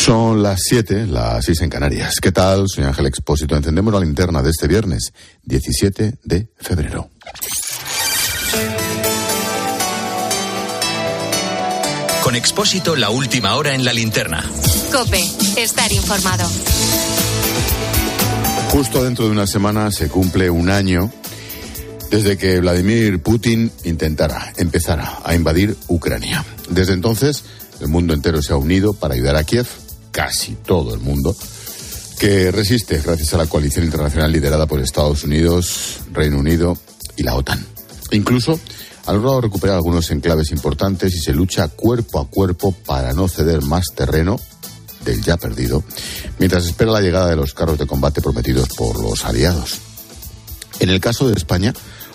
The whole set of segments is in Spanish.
Son las 7, las 6 en Canarias. ¿Qué tal? Soy Ángel Expósito. Encendemos la linterna de este viernes, 17 de febrero. Con Expósito, la última hora en la linterna. Cope, estar informado. Justo dentro de una semana se cumple un año desde que Vladimir Putin intentara, empezara a invadir Ucrania. Desde entonces, el mundo entero se ha unido para ayudar a Kiev, casi todo el mundo, que resiste gracias a la coalición internacional liderada por Estados Unidos, Reino Unido y la OTAN. Incluso han logrado recuperar algunos enclaves importantes y se lucha cuerpo a cuerpo para no ceder más terreno del ya perdido, mientras espera la llegada de los carros de combate prometidos por los aliados. En el caso de España,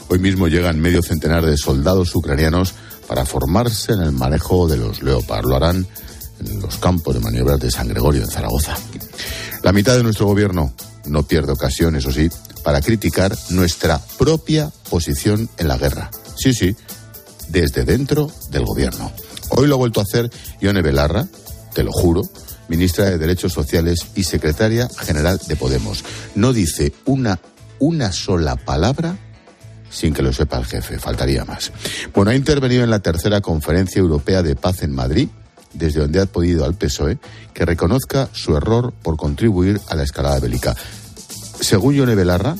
hoy mismo llegan medio centenar de soldados ucranianos para formarse en el manejo de los Leopard. Lo harán en los campos de maniobras de San Gregorio en Zaragoza. La mitad de nuestro gobierno no pierde ocasión, eso sí, para criticar nuestra propia posición en la guerra. Sí, sí, desde dentro del gobierno. Hoy lo ha vuelto a hacer Ione Belarra, te lo juro, ministra de Derechos Sociales y secretaria general de Podemos. No dice una, una sola palabra sin que lo sepa el jefe, faltaría más. Bueno, ha intervenido en la tercera conferencia europea de paz en Madrid, desde donde ha podido al PSOE que reconozca su error por contribuir a la escalada bélica. Según Yone Belarra,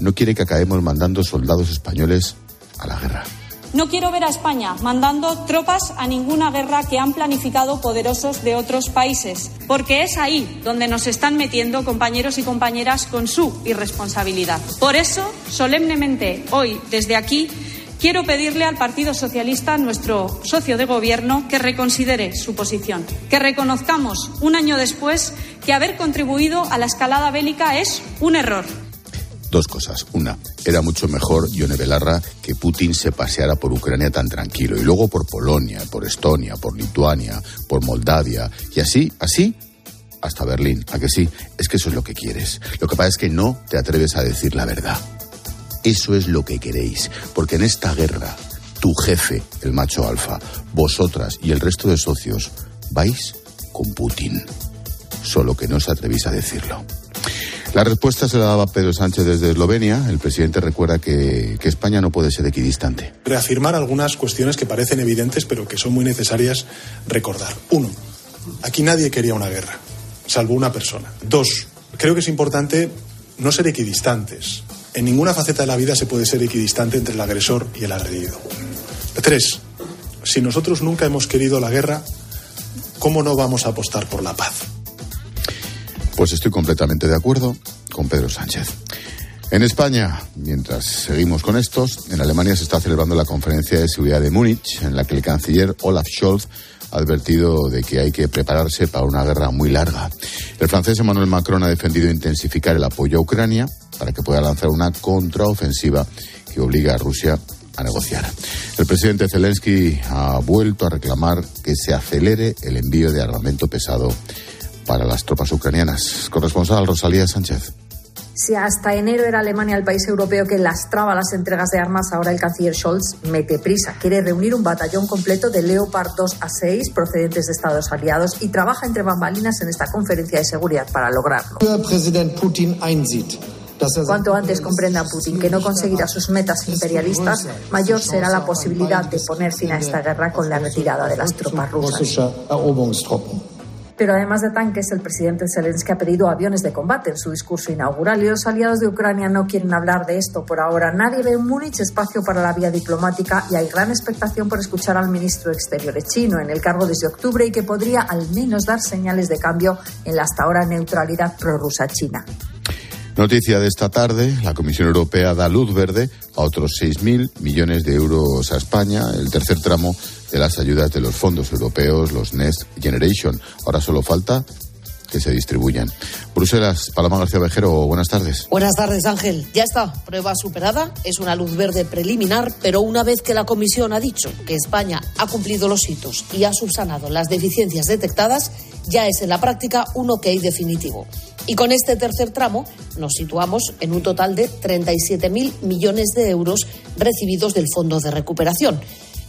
no quiere que acabemos mandando soldados españoles a la guerra. No quiero ver a España mandando tropas a ninguna guerra que han planificado poderosos de otros países, porque es ahí donde nos están metiendo compañeros y compañeras con su irresponsabilidad. Por eso, solemnemente, hoy, desde aquí, quiero pedirle al Partido Socialista, nuestro socio de gobierno, que reconsidere su posición, que reconozcamos un año después que haber contribuido a la escalada bélica es un error dos cosas. Una, era mucho mejor, Yone Belarra, que Putin se paseara por Ucrania tan tranquilo. Y luego por Polonia, por Estonia, por Lituania, por Moldavia. Y así, así, hasta Berlín. ¿A que sí? Es que eso es lo que quieres. Lo que pasa es que no te atreves a decir la verdad. Eso es lo que queréis. Porque en esta guerra, tu jefe, el macho alfa, vosotras y el resto de socios, vais con Putin. Solo que no os atrevéis a decirlo. La respuesta se la daba Pedro Sánchez desde Eslovenia. El presidente recuerda que, que, España no puede ser equidistante. Reafirmar algunas cuestiones que parecen evidentes, pero que son muy necesarias recordar. Uno, aquí nadie quería una guerra, salvo una persona. Dos, creo que es importante no ser equidistantes. En ninguna faceta de la vida se puede ser equidistante entre el agresor y el agredido. Tres, si nosotros nunca hemos querido la guerra, ¿cómo no vamos a apostar por la paz? Pues estoy completamente de acuerdo con Pedro Sánchez. En España, mientras seguimos con estos, en Alemania se está celebrando la conferencia de seguridad de Múnich, en la que el canciller Olaf Scholz ha advertido de que hay que prepararse para una guerra muy larga. El francés Emmanuel Macron ha defendido intensificar el apoyo a Ucrania para que pueda lanzar una contraofensiva que obliga a Rusia a negociar. El presidente Zelensky ha vuelto a reclamar que se acelere el envío de armamento pesado para las tropas ucranianas. Corresponsal Rosalía Sánchez. Si hasta enero era Alemania el país europeo que lastraba las entregas de armas, ahora el canciller Scholz mete prisa. Quiere reunir un batallón completo de Leopard 2 a 6 procedentes de Estados aliados y trabaja entre bambalinas en esta conferencia de seguridad para lograrlo. Cuanto antes comprenda Putin que no conseguirá sus metas imperialistas, mayor será la posibilidad de poner fin a esta guerra con la retirada de las tropas rusas. Pero además de tanques, el presidente Zelensky ha pedido aviones de combate en su discurso inaugural y los aliados de Ucrania no quieren hablar de esto por ahora. Nadie ve en Múnich espacio para la vía diplomática y hay gran expectación por escuchar al ministro de Exteriores chino en el cargo desde octubre y que podría al menos dar señales de cambio en la hasta ahora neutralidad prorrusa china. Noticia de esta tarde, la Comisión Europea da luz verde a otros 6.000 millones de euros a España, el tercer tramo de las ayudas de los fondos europeos, los Next Generation. Ahora solo falta que se distribuyan. Bruselas, Paloma García Vejero, buenas tardes. Buenas tardes, Ángel. Ya está, prueba superada, es una luz verde preliminar, pero una vez que la Comisión ha dicho que España ha cumplido los hitos y ha subsanado las deficiencias detectadas, ya es en la práctica un ok definitivo. Y con este tercer tramo nos situamos en un total de 37.000 millones de euros recibidos del Fondo de Recuperación.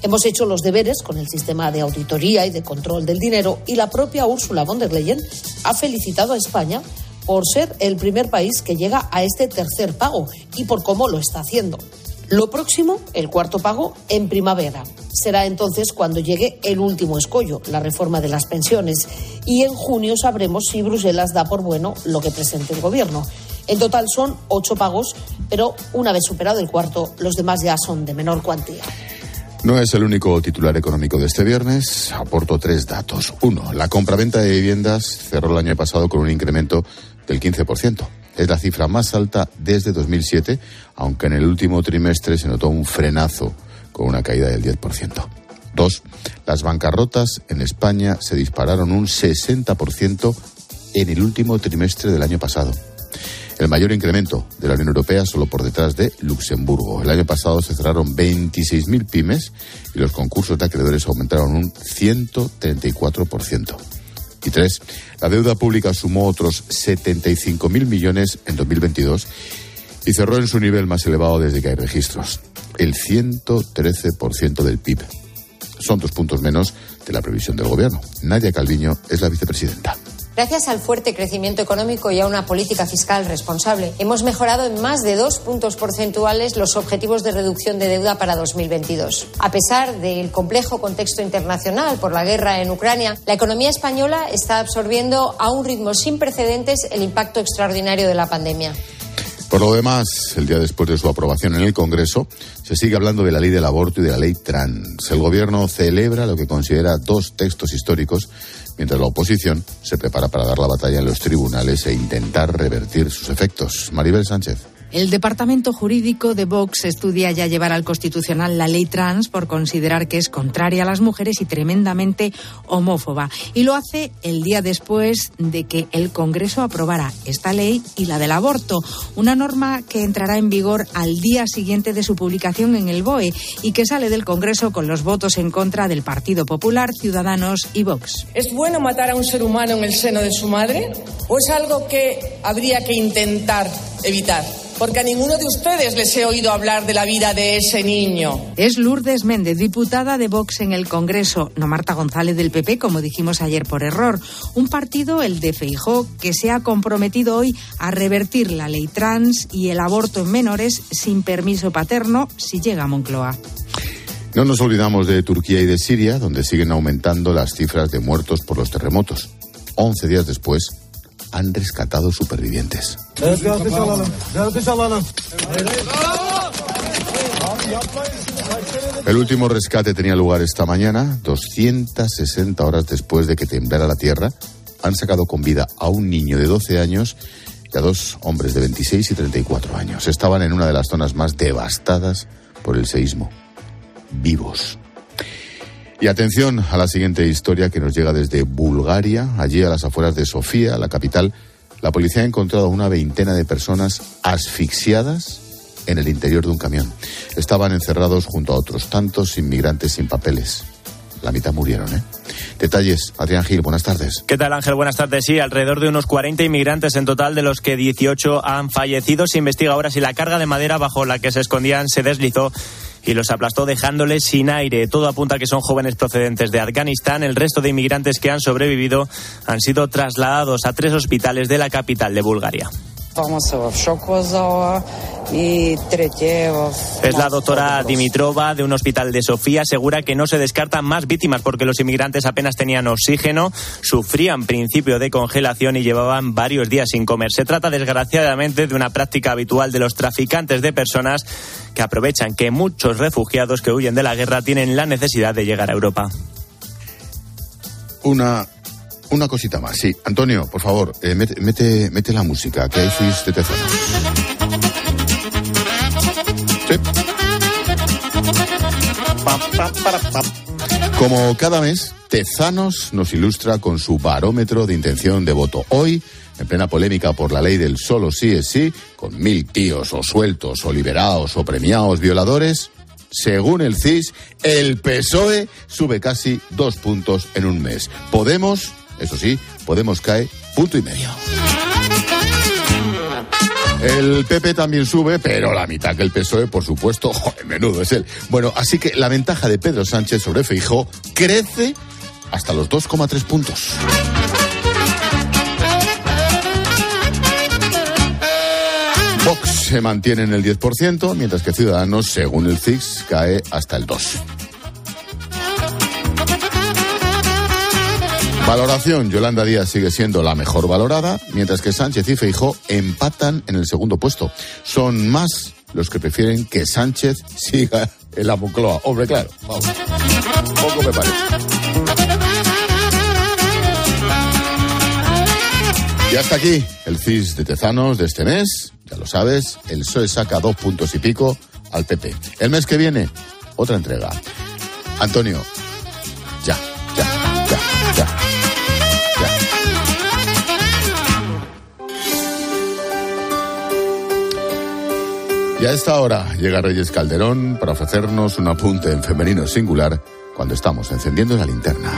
Hemos hecho los deberes con el sistema de auditoría y de control del dinero y la propia Ursula von der Leyen ha felicitado a España por ser el primer país que llega a este tercer pago y por cómo lo está haciendo. Lo próximo, el cuarto pago, en primavera. Será entonces cuando llegue el último escollo, la reforma de las pensiones. Y en junio sabremos si Bruselas da por bueno lo que presente el Gobierno. En total son ocho pagos, pero una vez superado el cuarto, los demás ya son de menor cuantía. No es el único titular económico de este viernes. Aporto tres datos. Uno, la compraventa de viviendas cerró el año pasado con un incremento del 15%. Es la cifra más alta desde 2007, aunque en el último trimestre se notó un frenazo con una caída del 10%. Dos, las bancarrotas en España se dispararon un 60% en el último trimestre del año pasado el mayor incremento de la Unión Europea solo por detrás de Luxemburgo. El año pasado se cerraron 26.000 pymes y los concursos de acreedores aumentaron un 134%. Y tres, la deuda pública sumó otros 75.000 millones en 2022 y cerró en su nivel más elevado desde que hay registros, el 113% del PIB. Son dos puntos menos de la previsión del gobierno. Nadia Calviño es la vicepresidenta. Gracias al fuerte crecimiento económico y a una política fiscal responsable, hemos mejorado en más de dos puntos porcentuales los objetivos de reducción de deuda para 2022. A pesar del complejo contexto internacional por la guerra en Ucrania, la economía española está absorbiendo a un ritmo sin precedentes el impacto extraordinario de la pandemia. Por lo demás, el día después de su aprobación en el Congreso, se sigue hablando de la ley del aborto y de la ley trans. El Gobierno celebra lo que considera dos textos históricos mientras la oposición se prepara para dar la batalla en los tribunales e intentar revertir sus efectos. Maribel Sánchez. El Departamento Jurídico de Vox estudia ya llevar al Constitucional la ley trans por considerar que es contraria a las mujeres y tremendamente homófoba. Y lo hace el día después de que el Congreso aprobara esta ley y la del aborto, una norma que entrará en vigor al día siguiente de su publicación en el BOE y que sale del Congreso con los votos en contra del Partido Popular, Ciudadanos y Vox. ¿Es bueno matar a un ser humano en el seno de su madre? ¿O es algo que habría que intentar evitar? Porque a ninguno de ustedes les he oído hablar de la vida de ese niño. Es Lourdes Méndez, diputada de Vox en el Congreso, no Marta González del PP, como dijimos ayer por error. Un partido, el de Feijó, que se ha comprometido hoy a revertir la ley trans y el aborto en menores sin permiso paterno si llega a Moncloa. No nos olvidamos de Turquía y de Siria, donde siguen aumentando las cifras de muertos por los terremotos. Once días después, han rescatado supervivientes. El último rescate tenía lugar esta mañana, 260 horas después de que temblara la tierra. Han sacado con vida a un niño de 12 años y a dos hombres de 26 y 34 años. Estaban en una de las zonas más devastadas por el seísmo. Vivos. Y atención a la siguiente historia que nos llega desde Bulgaria, allí a las afueras de Sofía, la capital. La policía ha encontrado una veintena de personas asfixiadas en el interior de un camión. Estaban encerrados junto a otros tantos inmigrantes sin papeles. La mitad murieron, ¿eh? Detalles, Adrián Gil, buenas tardes. ¿Qué tal, Ángel? Buenas tardes. Sí, alrededor de unos 40 inmigrantes en total, de los que 18 han fallecido. Se investiga ahora si la carga de madera bajo la que se escondían se deslizó y los aplastó dejándoles sin aire. Todo apunta a que son jóvenes procedentes de Afganistán. El resto de inmigrantes que han sobrevivido han sido trasladados a tres hospitales de la capital de Bulgaria. Es la doctora Dimitrova de un hospital de Sofía. Asegura que no se descartan más víctimas porque los inmigrantes apenas tenían oxígeno, sufrían principio de congelación y llevaban varios días sin comer. Se trata desgraciadamente de una práctica habitual de los traficantes de personas que aprovechan que muchos refugiados que huyen de la guerra tienen la necesidad de llegar a Europa. Una una cosita más, sí. Antonio, por favor, eh, mete, mete, la música, que hay suís de tezanos. Sí. Como cada mes, Tezanos nos ilustra con su barómetro de intención de voto. Hoy, en plena polémica por la ley del solo sí es sí, con mil tíos o sueltos o liberados o premiados violadores, según el CIS, el PSOE sube casi dos puntos en un mes. Podemos eso sí, Podemos caer punto y medio. El PP también sube, pero la mitad que el PSOE, por supuesto, menudo es él. Bueno, así que la ventaja de Pedro Sánchez sobre Feijó crece hasta los 2,3 puntos. Vox se mantiene en el 10%, mientras que Ciudadanos, según el CIS, cae hasta el 2%. Valoración, Yolanda Díaz sigue siendo la mejor valorada, mientras que Sánchez y Feijó empatan en el segundo puesto. Son más los que prefieren que Sánchez siga en la Moncloa. Hombre, claro, vamos. Poco me parece. Y hasta aquí el CIS de Tezanos de este mes. Ya lo sabes, el PSOE saca dos puntos y pico al PP. El mes que viene, otra entrega. Antonio, ya, ya. Y a esta hora llega Reyes Calderón para ofrecernos un apunte en femenino singular cuando estamos encendiendo la linterna.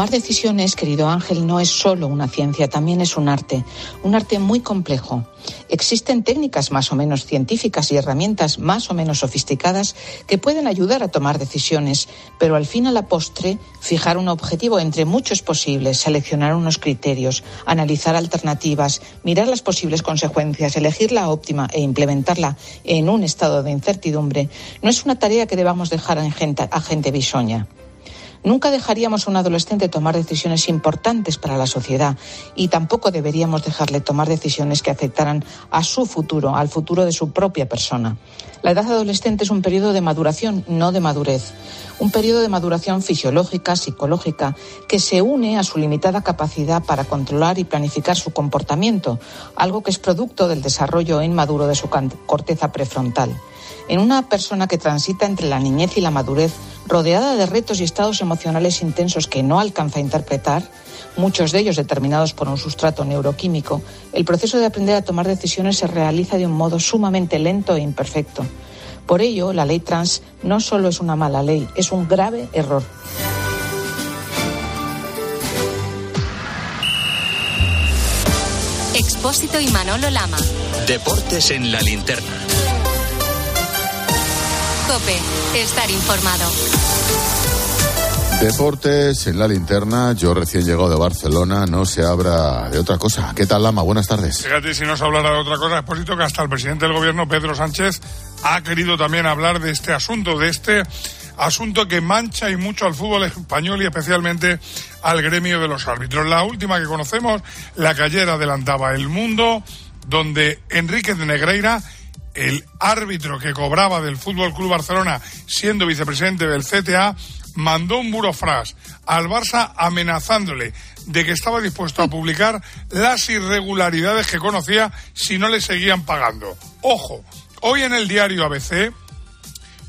Tomar decisiones, querido Ángel, no es solo una ciencia, también es un arte, un arte muy complejo. Existen técnicas más o menos científicas y herramientas más o menos sofisticadas que pueden ayudar a tomar decisiones, pero al fin a la postre, fijar un objetivo entre muchos posibles, seleccionar unos criterios, analizar alternativas, mirar las posibles consecuencias, elegir la óptima e implementarla en un estado de incertidumbre, no es una tarea que debamos dejar a gente, a gente bisoña. Nunca dejaríamos a un adolescente tomar decisiones importantes para la sociedad y tampoco deberíamos dejarle tomar decisiones que afectaran a su futuro, al futuro de su propia persona. La edad adolescente es un periodo de maduración, no de madurez. Un periodo de maduración fisiológica, psicológica, que se une a su limitada capacidad para controlar y planificar su comportamiento, algo que es producto del desarrollo inmaduro de su corteza prefrontal. En una persona que transita entre la niñez y la madurez, rodeada de retos y estados emocionales intensos que no alcanza a interpretar, muchos de ellos determinados por un sustrato neuroquímico, el proceso de aprender a tomar decisiones se realiza de un modo sumamente lento e imperfecto. Por ello, la ley trans no solo es una mala ley, es un grave error. Expósito y Manolo Lama. Deportes en la linterna. Cope, estar informado. Deportes en la linterna. Yo recién llegado de Barcelona, no se habla de otra cosa. ¿Qué tal, Lama? Buenas tardes. Fíjate, si no se hablara de otra cosa, expósito que hasta el presidente del gobierno, Pedro Sánchez, ha querido también hablar de este asunto, de este asunto que mancha y mucho al fútbol español y especialmente al gremio de los árbitros. La última que conocemos, la que ayer adelantaba el mundo, donde Enrique de Negreira el árbitro que cobraba del Fútbol Club Barcelona siendo vicepresidente del CTA mandó un burofrás al Barça amenazándole de que estaba dispuesto a publicar las irregularidades que conocía si no le seguían pagando. Ojo, hoy en el diario ABC,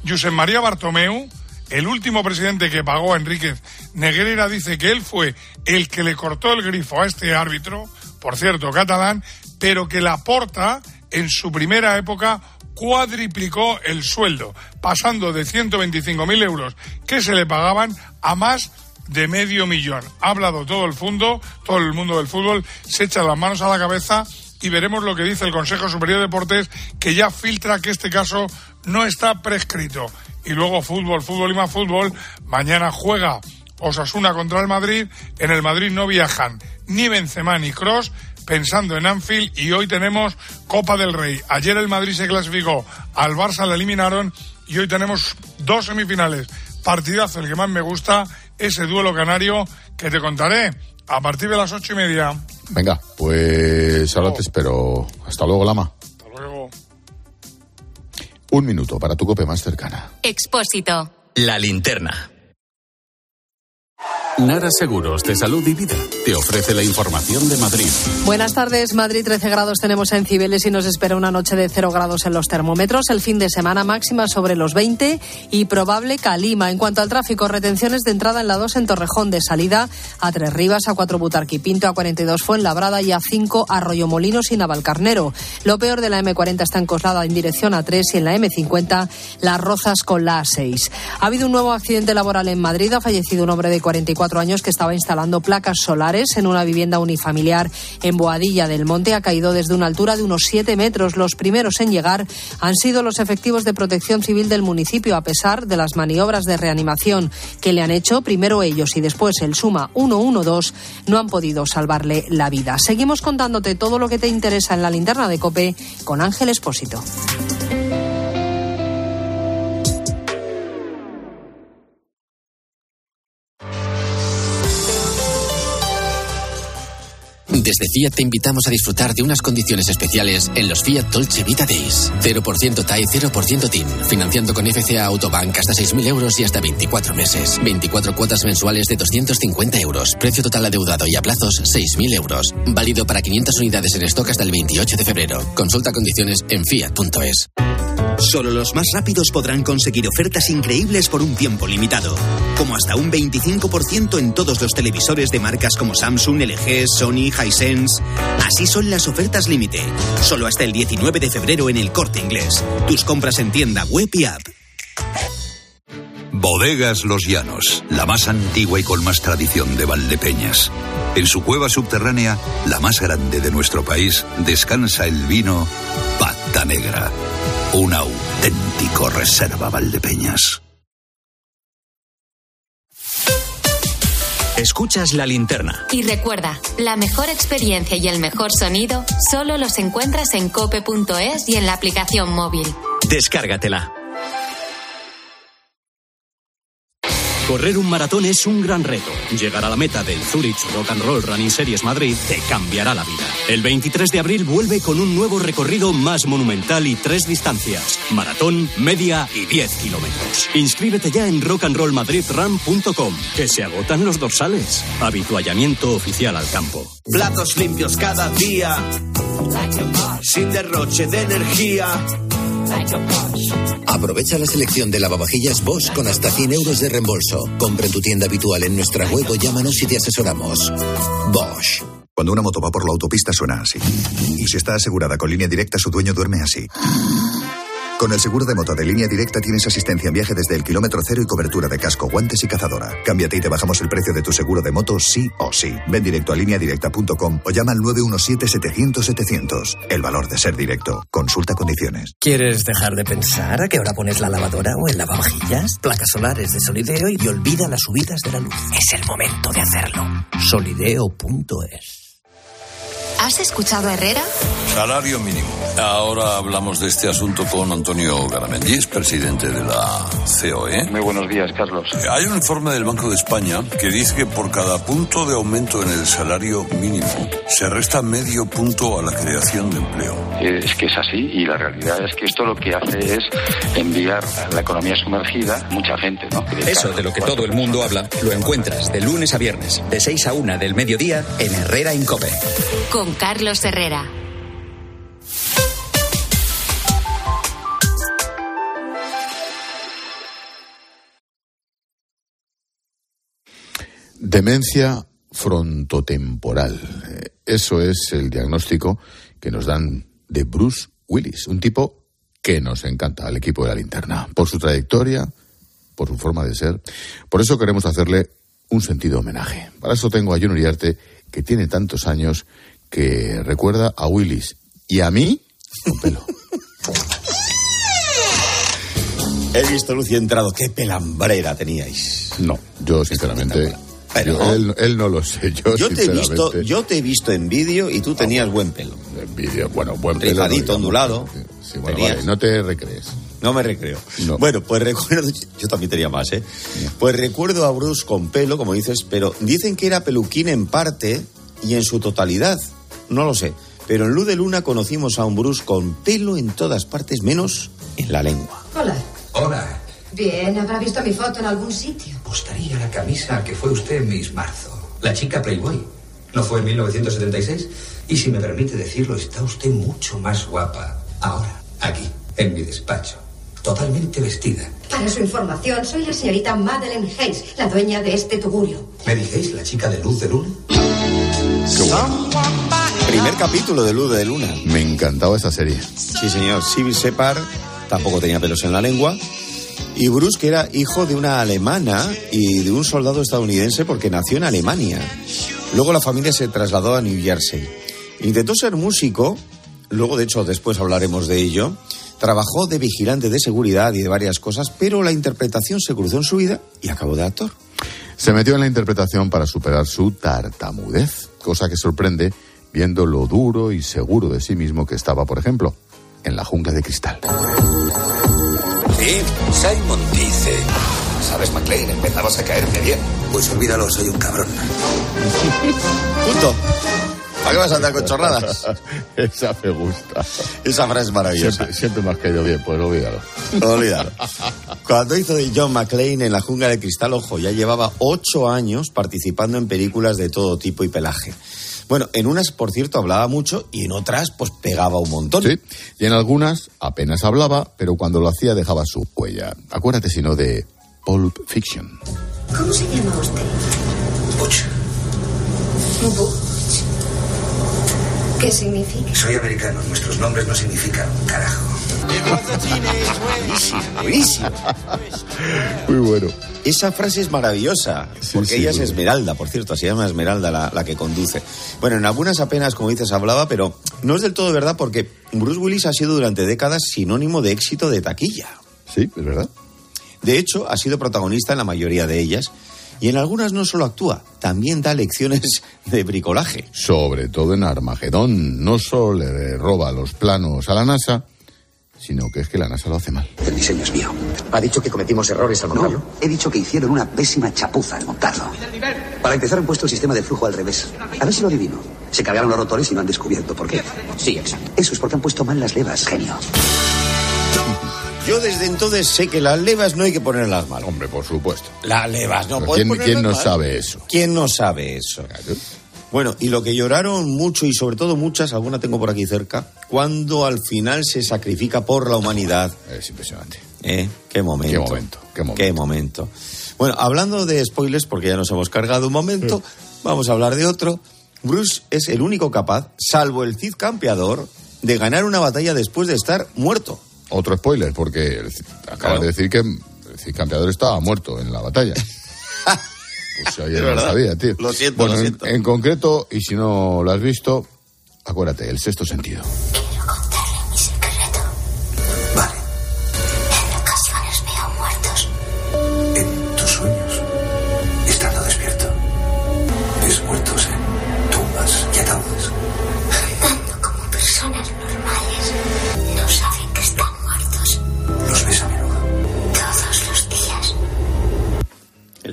Josep María Bartomeu, el último presidente que pagó a Enríquez Negreira, dice que él fue el que le cortó el grifo a este árbitro, por cierto, catalán, pero que la porta en su primera época cuadriplicó el sueldo, pasando de 125.000 euros que se le pagaban a más de medio millón. Ha hablado todo el mundo, todo el mundo del fútbol, se echa las manos a la cabeza y veremos lo que dice el Consejo Superior de Deportes, que ya filtra que este caso no está prescrito. Y luego fútbol, fútbol y más fútbol. Mañana juega Osasuna contra el Madrid. En el Madrid no viajan ni Benzema ni Cross pensando en Anfield y hoy tenemos Copa del Rey. Ayer el Madrid se clasificó, al Barça le eliminaron y hoy tenemos dos semifinales. Partidazo, el que más me gusta, ese duelo canario que te contaré a partir de las ocho y media. Venga, pues ahora te espero. Hasta luego, Lama. Hasta luego. Un minuto para tu cope más cercana. Expósito. La linterna. Nara Seguros de Salud y Vida te ofrece la información de Madrid. Buenas tardes. Madrid 13 grados tenemos en Cibeles y nos espera una noche de 0 grados en los termómetros. El fin de semana máxima sobre los 20 y probable calima. En cuanto al tráfico, retenciones de entrada en la 2 en Torrejón, de salida a 3 Rivas, a 4 Butarquipinto, a 42 Fuenlabrada y a 5 Arroyo Molinos y Navalcarnero. Lo peor de la M40 está encoslada en dirección a 3 y en la M50 Las Rozas con la A6. Ha habido un nuevo accidente laboral en Madrid. Ha fallecido un hombre de 44 años que estaba instalando placas solares en una vivienda unifamiliar en Boadilla del Monte. Ha caído desde una altura de unos 7 metros. Los primeros en llegar han sido los efectivos de protección civil del municipio, a pesar de las maniobras de reanimación que le han hecho. Primero ellos y después el Suma 112 no han podido salvarle la vida. Seguimos contándote todo lo que te interesa en la linterna de Cope con Ángel Espósito. Desde Fiat te invitamos a disfrutar de unas condiciones especiales en los Fiat Dolce Vita Days. 0% TAE, 0% TIN. Financiando con FCA Autobank hasta 6.000 euros y hasta 24 meses. 24 cuotas mensuales de 250 euros. Precio total adeudado y a plazos 6.000 euros. Válido para 500 unidades en stock hasta el 28 de febrero. Consulta condiciones en fiat.es. Solo los más rápidos podrán conseguir ofertas increíbles por un tiempo limitado, como hasta un 25% en todos los televisores de marcas como Samsung, LG, Sony, Hisense. Así son las ofertas límite, solo hasta el 19 de febrero en el Corte Inglés. Tus compras en tienda web y app. Bodegas Los Llanos, la más antigua y con más tradición de Valdepeñas. En su cueva subterránea, la más grande de nuestro país, descansa el vino Pata Negra, un auténtico reserva Valdepeñas. Escuchas la linterna. Y recuerda, la mejor experiencia y el mejor sonido solo los encuentras en cope.es y en la aplicación móvil. Descárgatela. Correr un maratón es un gran reto. Llegar a la meta del Zurich Rock and Roll Running Series Madrid te cambiará la vida. El 23 de abril vuelve con un nuevo recorrido más monumental y tres distancias: maratón, media y 10 kilómetros. Inscríbete ya en rockandrollmadridrun.com, que se agotan los dorsales. Habituallamiento oficial al campo. Platos limpios cada día, sin derroche de energía. Aprovecha la selección de lavavajillas Bosch con hasta 100 euros de reembolso. Compra en tu tienda habitual en nuestra web o llámanos y te asesoramos. Bosch. Cuando una moto va por la autopista suena así. Y si está asegurada con línea directa, su dueño duerme así. Con el seguro de moto de línea directa tienes asistencia en viaje desde el kilómetro cero y cobertura de casco, guantes y cazadora. Cámbiate y te bajamos el precio de tu seguro de moto sí o sí. Ven directo a lineadirecta.com o llama al 917-700-700. El valor de ser directo. Consulta condiciones. ¿Quieres dejar de pensar a qué hora pones la lavadora o el lavavajillas? Placas solares de Solideo y olvida las subidas de la luz. Es el momento de hacerlo. Solideo.es ¿Has escuchado a Herrera? Salario mínimo. Ahora hablamos de este asunto con Antonio Garamendi, presidente de la COE. Muy buenos días, Carlos. Hay un informe del Banco de España que dice que por cada punto de aumento en el salario mínimo se resta medio punto a la creación de empleo. Es que es así y la realidad es que esto lo que hace es enviar a la economía sumergida mucha gente, ¿no? Eso de lo que todo el mundo habla lo encuentras de lunes a viernes, de 6 a 1 del mediodía en Herrera Incope. Con Carlos Herrera. Demencia frontotemporal. Eh, Eso es el diagnóstico que nos dan de Bruce Willis, un tipo que nos encanta al equipo de la linterna, por su trayectoria, por su forma de ser. Por eso queremos hacerle un sentido homenaje. Para eso tengo a John Uriarte, que tiene tantos años que recuerda a Willis y a mí con pelo. He visto Lucy entrado. Qué pelambrera teníais. No, yo sinceramente. yo- él, él no lo sé. Yo, Yo te, he visto, sinceramente, yo te he visto en vídeo y tú tenías buen pelo. En vídeo, bueno, buen pelo. Rizadito, digamos. ondulado. Sí, bueno, vale, no te recrees. No me recreo. Bueno, pues recuerdo. Yo también tenía más, ¿eh? Pues recuerdo a Bruce con pelo, como dices, pero dicen que era peluquín en parte y en su totalidad. No lo sé. Pero en Luz de Luna conocimos a un Bruce con pelo en todas partes, menos en la lengua. Hola. Hola. Bien, habrá visto mi foto en algún sitio. Gustaría la camisa que fue usted en Miss Marzo. La chica Playboy. ¿No fue en 1976? Y si me permite decirlo, está usted mucho más guapa ahora, aquí, en mi despacho. Totalmente vestida. Para su información, soy la señorita Madeleine Hayes, la dueña de este tugurio. ¿Me dijéis la chica de luz de luna? Primer capítulo de Luz de Luna. Me encantaba esa serie. Sí, señor. Civil Separ tampoco tenía pelos en la lengua. Y Bruce, que era hijo de una alemana y de un soldado estadounidense porque nació en Alemania. Luego la familia se trasladó a New Jersey. Intentó ser músico, luego de hecho después hablaremos de ello. Trabajó de vigilante de seguridad y de varias cosas, pero la interpretación se cruzó en su vida y acabó de actor. Se metió en la interpretación para superar su tartamudez, cosa que sorprende viendo lo duro y seguro de sí mismo que estaba, por ejemplo, en la jungla de cristal. Sí, Simon dice. Sabes, McLean, empezabas a caerme bien. Pues olvídalo, soy un cabrón. Punto. ¿Para qué vas a andar con chorradas? Esa me gusta. Esa frase es maravillosa. Siempre, siempre me has caído bien, pues olvídalo. Olvídalo. Cuando hizo de John McClane en La Jungla de Cristal, ojo, ya llevaba ocho años participando en películas de todo tipo y pelaje. Bueno, en unas, por cierto, hablaba mucho y en otras, pues pegaba un montón. Sí, y en algunas apenas hablaba, pero cuando lo hacía dejaba su huella. Acuérdate, si no, de Pulp Fiction. ¿Cómo se llama usted? Butch, Butch. ¿Qué significa? soy americano. Nuestros nombres no significan carajo. Buenísimo, buenísimo. Muy bueno. Esa frase es maravillosa, porque sí, ella es Esmeralda, por cierto, se llama Esmeralda la, la que conduce. Bueno, en algunas apenas, como dices, hablaba, pero no es del todo verdad porque Bruce Willis ha sido durante décadas sinónimo de éxito de taquilla. Sí, es verdad. De hecho, ha sido protagonista en la mayoría de ellas y en algunas no solo actúa, también da lecciones de bricolaje. Sobre todo en Armagedón, no solo le roba los planos a la NASA, sino que es que la NASA lo hace mal. El diseño es mío. ¿Ha dicho que cometimos errores al montarlo? he dicho que hicieron una pésima chapuza al montarlo. Para empezar han puesto el sistema de flujo al revés. A ver si lo adivino. Se cargaron los rotores y no han descubierto por qué. Sí, exacto. Eso es porque han puesto mal las levas, genio. Yo desde entonces sé que las levas no hay que ponerlas mal. Hombre, por supuesto. Las levas no ¿quién, quién no mal. sabe eso? ¿Quién no sabe eso? Bueno, y lo que lloraron mucho y sobre todo muchas, alguna tengo por aquí cerca, cuando al final se sacrifica por la humanidad. Es impresionante. ¿Eh? Qué momento. Qué momento, qué momento. Qué momento. Bueno, hablando de spoilers, porque ya nos hemos cargado un momento, vamos a hablar de otro. Bruce es el único capaz, salvo el Cid campeador, de ganar una batalla después de estar muerto. Otro spoiler, porque acabas Claro. de decir que el Cid campeador estaba muerto en la batalla. Pues yo no lo sabía, tío. Lo siento, bueno, lo en- siento. En, concreto, y si no lo has visto, acuérdate, el sexto sentido.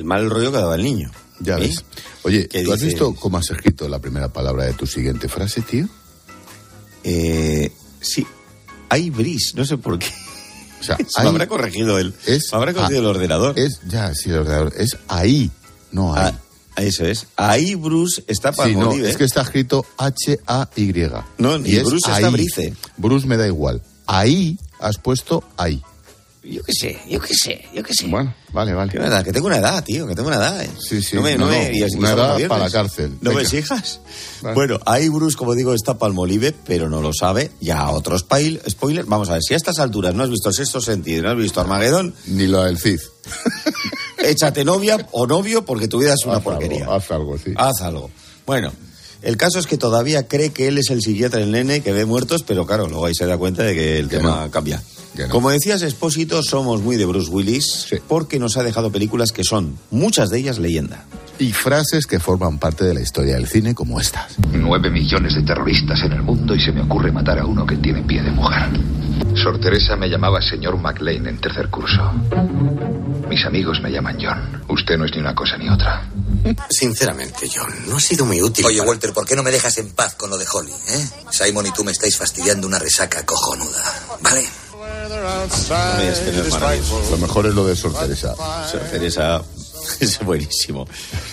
Mal rollo que daba el niño. Ya ¿Sí? ves. Oye, ¿Qué ¿tú has visto cómo has escrito la primera palabra de tu siguiente frase, tío? Eh, sí, hay bris, no sé por qué. O sea, Se hay- me habrá corregido él. es, Me habrá corregido ah, el ordenador. Es, ya, sí, el ordenador. Es ahí, no ahí. Ah, eso es. Ahí Bruce está para Sí, no, morir, ¿eh? es que está escrito H-A-Y. No, y es Bruce está brice. Bruce me da igual. Ahí has puesto ahí. Yo qué sé, yo qué sé, yo qué sé. Bueno, vale, vale. Qué que tengo una edad, tío, que tengo una edad. ¿eh? Sí, sí, No me, no, no me- no, y una edad para la cárcel. ¿No me Venga. exijas? Vale. Bueno, ahí Bruce, como digo, está Palmolive, pero no lo sabe. Ya otros pail, spoilers. Vamos a ver, si a estas alturas no has visto el sexto sentido, no has visto Armagedón, Ni lo del Cid. échate novia o novio porque tu vida es una Haz porquería. algo, haz algo, sí. Haz algo. Bueno, el caso es que todavía cree que él es el psiquiatra del nene que ve muertos, pero claro, luego ahí se da cuenta de que el Que tema no. cambia. No. Como decías, Expósito, somos muy de Bruce Willis Sí. porque nos ha dejado películas que son, muchas de ellas, leyenda. Y frases que forman parte de la historia del cine como estas. Nueve millones de terroristas en el mundo y se me ocurre matar a uno que tiene pie de mujer. Sor Teresa me llamaba señor McLean en tercer curso. Mis amigos me llaman John. Usted no es ni una cosa ni otra. Sinceramente, John, no ha sido muy útil. Oye, Walter, ¿por qué no me dejas en paz con lo de Holly, eh? Simon y tú me estáis fastidiando una resaca cojonuda, ¿vale? Lo mejor es lo de Sor Teresa. Sor Teresa es buenísimo.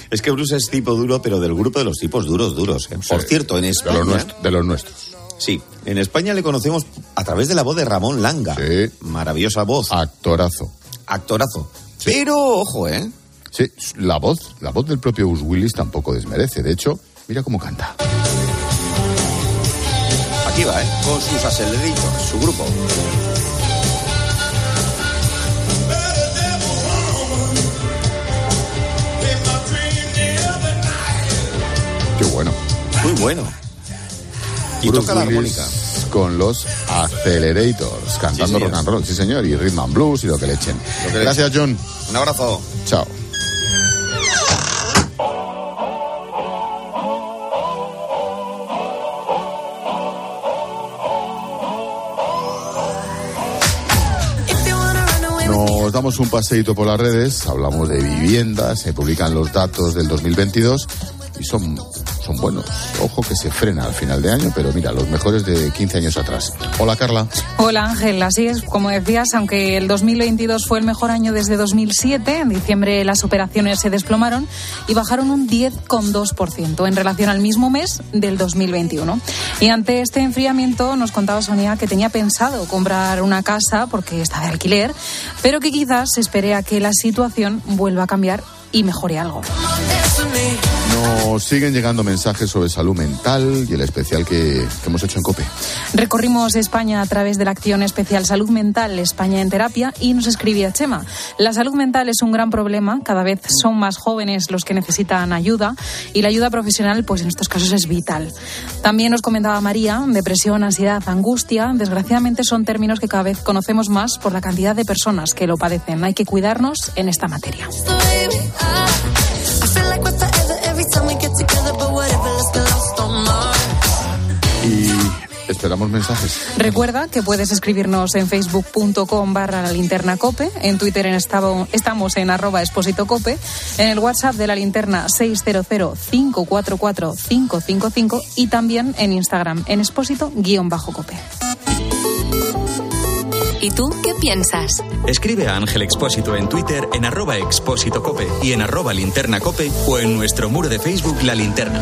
Es que Bruce es tipo duro, pero del grupo de los tipos duros, duros. ¿eh? Por cierto, en De España... los, de los nuestros. Sí, en España le conocemos a través de la voz de Ramón Langa. Maravillosa voz. Actorazo. Actorazo. Pero, ojo, ¿eh? Sí, la voz, la voz del propio Bruce Willis tampoco desmerece. De hecho, mira cómo canta. Aquí va, ¿eh? Con sus aceleritos, su grupo. Qué bueno. Muy bueno. Y Bruce toca la Willis armónica. con los Accelerators, cantando Sí, rock and roll, sí señor, y rhythm and blues y lo que le echen. Le Gracias, John. Un abrazo. Chao. Nos damos un paseíto por las redes, hablamos de viviendas, se publican los datos del 2022 y son, son buenos. Ojo que se frena al final de año, pero mira, los mejores de 15 años atrás. Hola Carla. Hola Ángel, así es, como decías, aunque el 2022 fue el mejor año desde 2007, en diciembre las operaciones se desplomaron y bajaron un 10,2% en relación al mismo mes del 2021. Y ante este enfriamiento nos contaba Sonia que tenía pensado comprar una casa porque está de alquiler, pero que quizás se espere a que la situación vuelva a cambiar y mejore algo. Nos siguen llegando mensajes sobre salud mental y el especial que, que hemos hecho en COPE. Recorrimos España a través de la acción especial Salud Mental España en Terapia y nos escribía Chema. La salud mental es un gran problema, cada vez son más jóvenes los que necesitan ayuda y la ayuda profesional pues en estos casos es vital. También nos comentaba María, depresión, ansiedad, angustia, desgraciadamente son términos que cada vez conocemos más por la cantidad de personas que lo padecen. Hay que cuidarnos en esta materia. Y esperamos mensajes. Recuerda que puedes escribirnos en facebook.com barra la linterna cope, en Twitter en estamos en arroba expósito cope, en el WhatsApp de la linterna 600-544-555 y también en Instagram en expósito guion bajo cope. ¿Y tú qué piensas? Escribe a Ángel Expósito en Twitter en arroba expósito cope y en arroba linterna cope o en nuestro muro de Facebook La Linterna.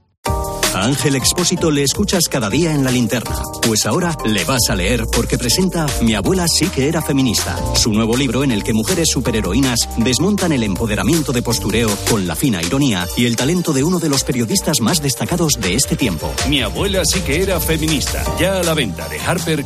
Ángel Expósito le escuchas cada día en la linterna. Pues ahora le vas a leer porque presenta Mi abuela sí que era feminista, su nuevo libro en el que mujeres superheroínas desmontan el empoderamiento de postureo con la fina ironía y el talento de uno de los periodistas más destacados de este tiempo. Mi abuela sí que era feminista. Ya a la venta de Harper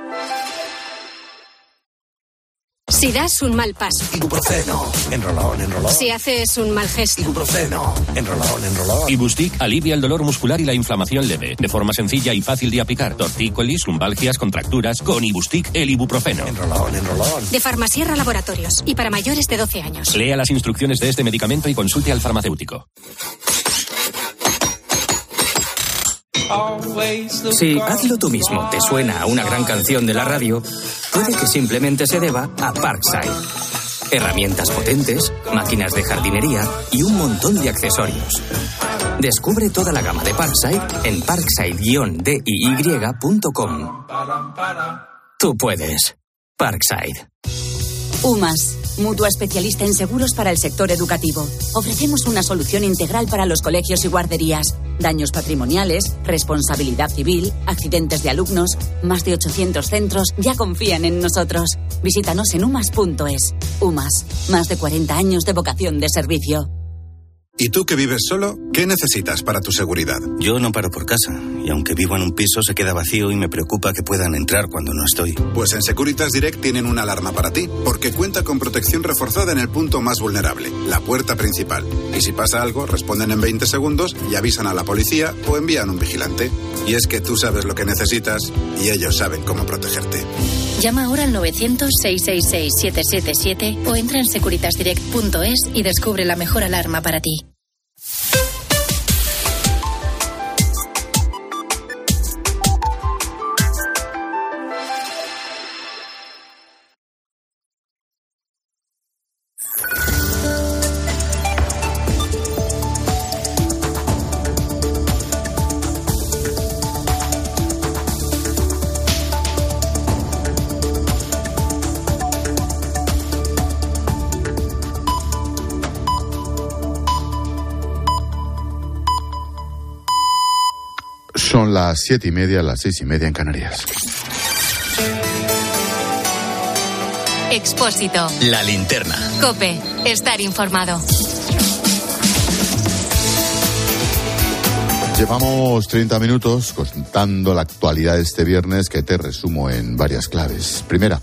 Si das un mal paso. Ibuprofeno. Enrolón, enrolón. Si haces un mal gesto. Ibuprofeno. Enrolón, enrolón. Ibustic alivia el dolor muscular y la inflamación leve, de forma sencilla y fácil de aplicar. Tortícolis, lumbalgias, contracturas, con Ibustic el ibuprofeno. Enrolón, enrolón. De Farmasierra Laboratorios. Y para mayores de 12 años. Lea las instrucciones de este medicamento y consulte al farmacéutico. Si Hazlo tú mismo te suena a una gran canción de la radio, puede que simplemente se deba a Parkside. Herramientas potentes, máquinas de jardinería y un montón de accesorios. Descubre toda la gama de Parkside en parkside-diy.com. Tú puedes. Parkside. UMAS, mutua especialista en seguros para el sector educativo. Ofrecemos una solución integral para los colegios y guarderías. Daños patrimoniales, responsabilidad civil, accidentes de alumnos. Más de 800 centros ya confían en nosotros. Visítanos en umas.es. UMAS, más de 40 años de vocación de servicio. ¿Y tú que vives solo, qué necesitas para tu seguridad? Yo no paro por casa, y aunque vivo en un piso se queda vacío y me preocupa que puedan entrar cuando no estoy. Pues en Securitas Direct tienen una alarma para ti, porque cuenta con protección reforzada en el punto más vulnerable, la puerta principal. Y si pasa algo, responden en 20 segundos y avisan a la policía o envían un vigilante. Y es que tú sabes lo que necesitas y ellos saben cómo protegerte. Llama ahora al 900-666-777 o entra en securitasdirect.es y descubre la mejor alarma para ti. Son las siete y media, las seis y media en Canarias. Expósito. La linterna. Cope. Estar informado. Llevamos 30 minutos contando la actualidad de este viernes que te resumo en varias claves. Primera,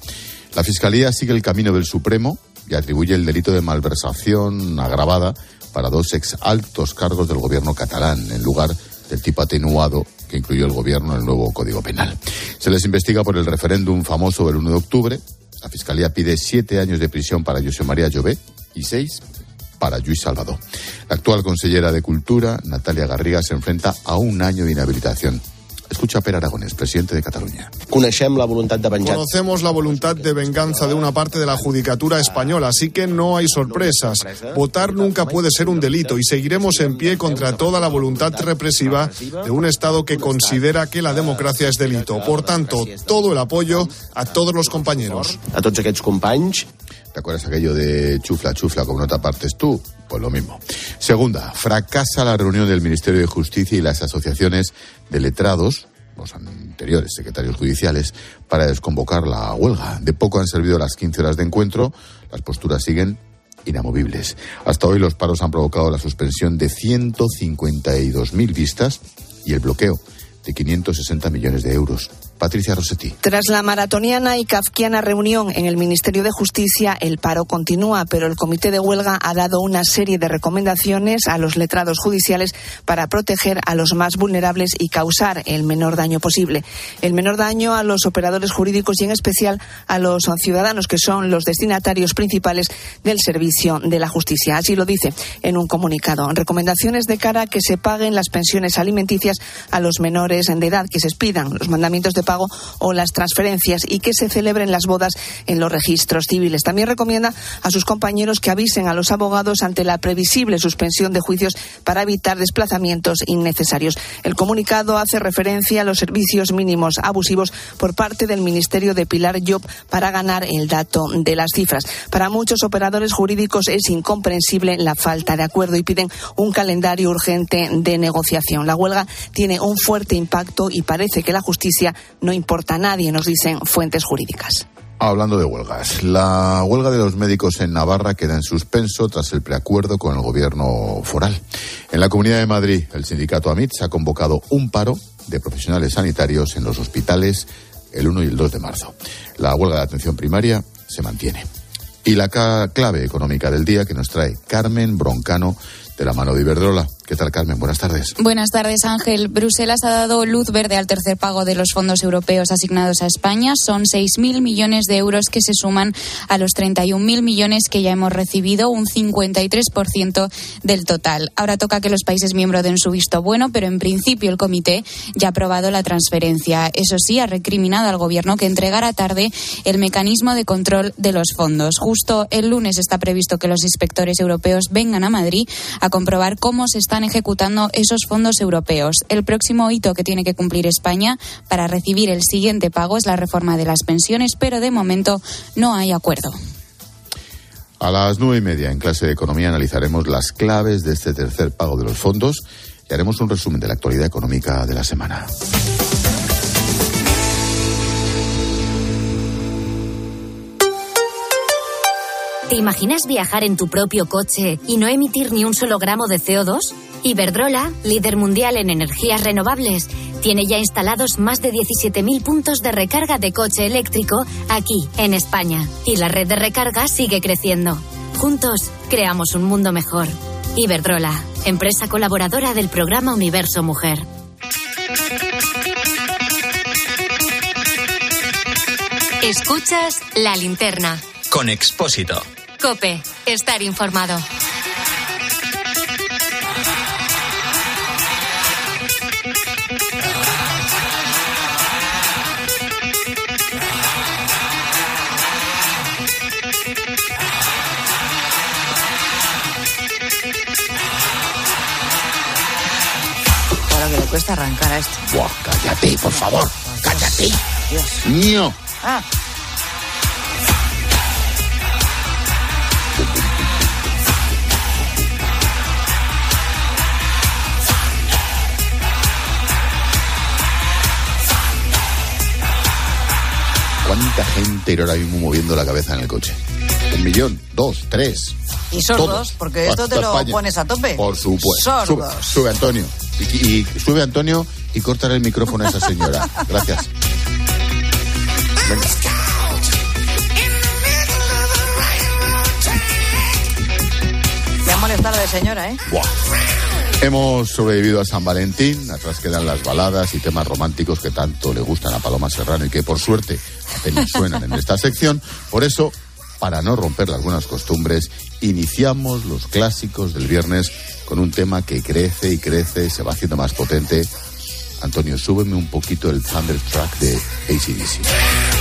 la Fiscalía sigue el camino del Supremo y atribuye el delito de malversación agravada para dos ex altos cargos del gobierno catalán en lugar del tipo atenuado que incluyó el gobierno en el nuevo Código Penal. Se les investiga por el referéndum famoso del 1 de octubre. La Fiscalía pide siete años de prisión para José María Llobet y seis para Luis Salvador. La actual consellera de Cultura, Natalia Garriga, se enfrenta a un año de inhabilitación. Escucha a Per Aragonés, presidente de Cataluña. Conocemos la voluntad de venganza de una parte de la judicatura española, así que no hay sorpresas. Votar nunca puede ser un delito y seguiremos en pie contra toda la voluntad represiva de un Estado que considera que la democracia es delito. Por tanto, todo el apoyo a todos los compañeros. A todos aquests companys ¿Te acuerdas aquello de chufla, chufla, como no te apartes tú? Pues lo mismo. Segunda, fracasa la reunión del Ministerio de Justicia y las asociaciones de letrados, los anteriores secretarios judiciales, para desconvocar la huelga. De poco han servido las 15 horas de encuentro, las posturas siguen inamovibles. Hasta hoy los paros han provocado la suspensión de 152.000 vistas y el bloqueo de 560 millones de euros. Patricia Rossetti. Tras la maratoniana y kafkiana reunión en el Ministerio de Justicia, el paro continúa, pero el Comité de Huelga ha dado una serie de recomendaciones a los letrados judiciales para proteger a los más vulnerables y causar el menor daño posible. El menor daño a los operadores jurídicos y en especial a los ciudadanos que son los destinatarios principales del servicio de la justicia. Así lo dice en un comunicado. Recomendaciones de cara a que se paguen las pensiones alimenticias a los menores de edad, que se expidan los mandamientos de pago o las transferencias y que se celebren las bodas en los registros civiles. También recomienda a sus compañeros que avisen a los abogados ante la previsible suspensión de juicios para evitar desplazamientos innecesarios. El comunicado hace referencia a los servicios mínimos abusivos por parte del Ministerio de Pilar Job para ganar el dato de las cifras. Para muchos operadores jurídicos es incomprensible la falta de acuerdo y piden un calendario urgente de negociación. La huelga tiene un fuerte impacto y parece que la justicia no importa a nadie, nos dicen fuentes jurídicas. Hablando de huelgas, la huelga de los médicos en Navarra queda en suspenso tras el preacuerdo con el gobierno foral. En la Comunidad de Madrid, el sindicato AMIT ha convocado un paro de profesionales sanitarios en los hospitales el 1 y el 2 de marzo. La huelga de atención primaria se mantiene. Y la clave económica del día que nos trae Carmen Broncano de la mano de Iberdrola. ¿Qué tal, Carmen? Buenas tardes. Buenas tardes, Ángel. Bruselas ha dado luz verde al tercer pago de los fondos europeos asignados a España. Son 6.000 millones de euros que se suman a los 31.000 millones que ya hemos recibido, un 53% del total. Ahora toca que los países miembros den su visto bueno, pero en principio el comité ya ha aprobado la transferencia. Eso sí, ha recriminado al gobierno que entregara tarde el mecanismo de control de los fondos. Justo el lunes está previsto que los inspectores europeos vengan a Madrid a comprobar cómo se están ejecutando esos fondos europeos. El próximo hito que tiene que cumplir España para recibir el siguiente pago es la reforma de las pensiones, pero de momento no hay acuerdo. A las nueve y media en clase de economía analizaremos las claves de este tercer pago de los fondos y haremos un resumen de la actualidad económica de la semana. ¿Te imaginas viajar en tu propio coche y no emitir ni un solo gramo de CO2? Iberdrola, líder mundial en energías renovables, tiene ya instalados más de 17.000 puntos de recarga de coche eléctrico aquí, en España. Y la red de recarga sigue creciendo. Juntos, creamos un mundo mejor. Iberdrola, empresa colaboradora del programa Universo Mujer. Escuchas la linterna. Con Expósito. Cope, estar informado. Cuesta arrancar a esto. Buah, cállate, por favor. Cállate. Dios. Mío. Ah, ¿Cuánta gente irá ahora mismo moviendo la cabeza en el coche? Un millón, dos, tres. y sordos, Todos. porque esto te lo España. pones a tope. Por supuesto. Sordos. Sube, sube, Antonio. Y, y sube Antonio y córtale el micrófono a esa señora. Gracias. Venga. Me ha molestado de señora, ¿eh? Buah. Hemos sobrevivido a San Valentín, atrás quedan las baladas y temas románticos que tanto le gustan a Paloma Serrano y que por suerte apenas suenan en esta sección. Por eso, para no romper las buenas costumbres, iniciamos los clásicos del viernes con un tema que crece y crece y se va haciendo más potente. Antonio, súbeme un poquito el Thunderstruck de ACDC.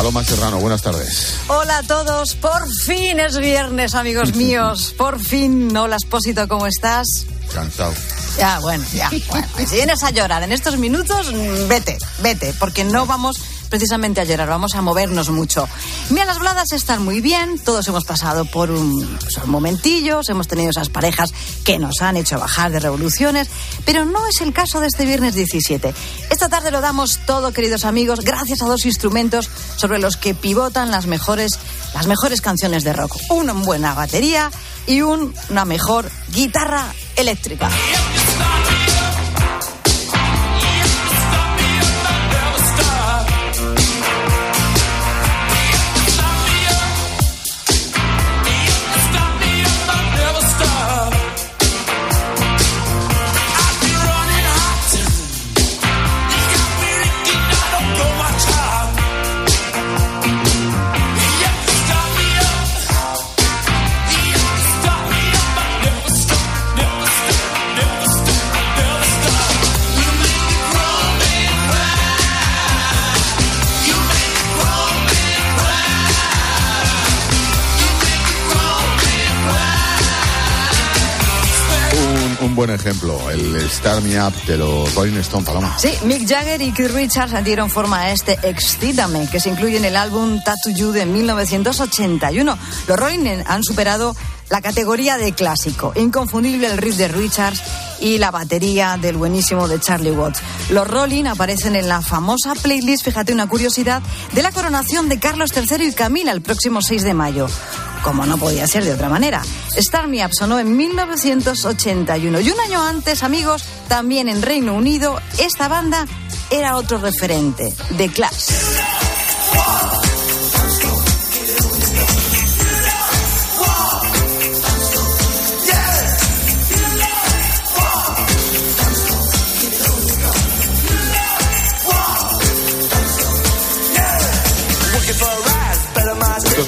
Paloma Serrano, buenas tardes. Hola a todos, por fin es viernes, amigos míos. Por fin, hola Espósito, ¿cómo estás? Cansado. Ya, bueno, ya. Bueno, si vienes a llorar en estos minutos, vete, vete, porque no vamos precisamente a llorar, vamos a movernos mucho. Mira, las baladas están muy bien, todos hemos pasado por un, pues, momentillos, hemos tenido esas parejas que nos han hecho bajar de revoluciones, pero no es el caso de este viernes 17. Esta tarde lo damos todo, queridos amigos, gracias a dos instrumentos sobre los que pivotan las mejores, las mejores canciones de rock. Una buena batería y un- una mejor guitarra eléctrica. Buen ejemplo, el Start Me Up de los Rolling Stone, Paloma. Sí, Mick Jagger y Keith Richards dieron forma a este Excítame, que se incluye en el álbum Tattoo You de 1981. Los Rolling han superado la categoría de clásico. Inconfundible el riff de Richards y la batería del buenísimo de Charlie Watts. Los Rolling aparecen en la famosa playlist, fíjate una curiosidad, de la coronación de Carlos III y Camila el próximo 6 de mayo. Como no podía ser de otra manera. Star Me en 1981 y un año antes, amigos, también en Reino Unido, esta banda era otro referente, The Clash.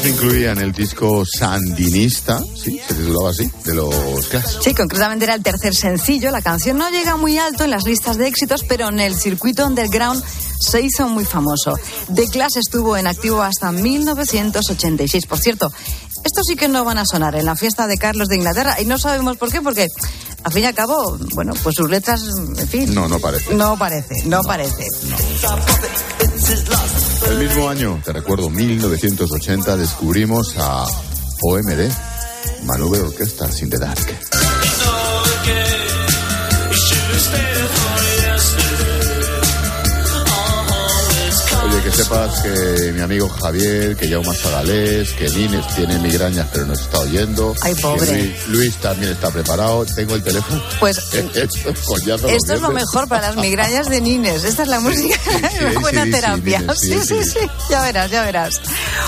Se incluía en el disco Sandinista, sí, se titulaba así, de los Clash. Sí, concretamente era el tercer sencillo. La canción no llega muy alto en las listas de éxitos, pero en el circuito underground se hizo muy famoso. The Clash estuvo en activo hasta 1986. Por cierto, estos sí que no van a sonar en la fiesta de Carlos de Inglaterra y no sabemos por qué, porque al fin y al cabo, bueno, pues sus letras, en fin. No, no parece. No parece, no, parece. El mismo año, te recuerdo, 1980, descubrimos a OMD, Maneuver Orchestra sin the Dark. Que sepas que mi amigo Javier, que Jaume Sagalés, que Nines tiene migrañas pero nos está oyendo. Ay, pobre. Luis, Luis, también está preparado. Tengo el teléfono. Pues esto, es lo mejor para las migrañas de Nines. Esta es la música, una buena terapia. Sí sí, sí, ya verás, ya verás.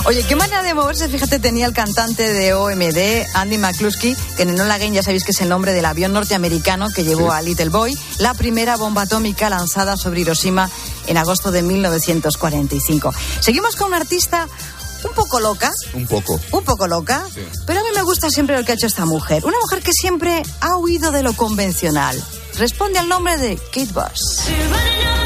Oye, qué manera de moverse, fíjate, tenía el cantante de OMD, Andy McCluskey, que en Enola Gay ya sabéis que es el nombre del avión norteamericano que llevó a Little Boy, la primera bomba atómica lanzada sobre Hiroshima en agosto de 1945. Seguimos con una artista un poco loca. Un poco. Un poco loca. Pero a mí me gusta siempre lo que ha hecho esta mujer. Una mujer que siempre ha huido de lo convencional. Responde al nombre de Kate Bush.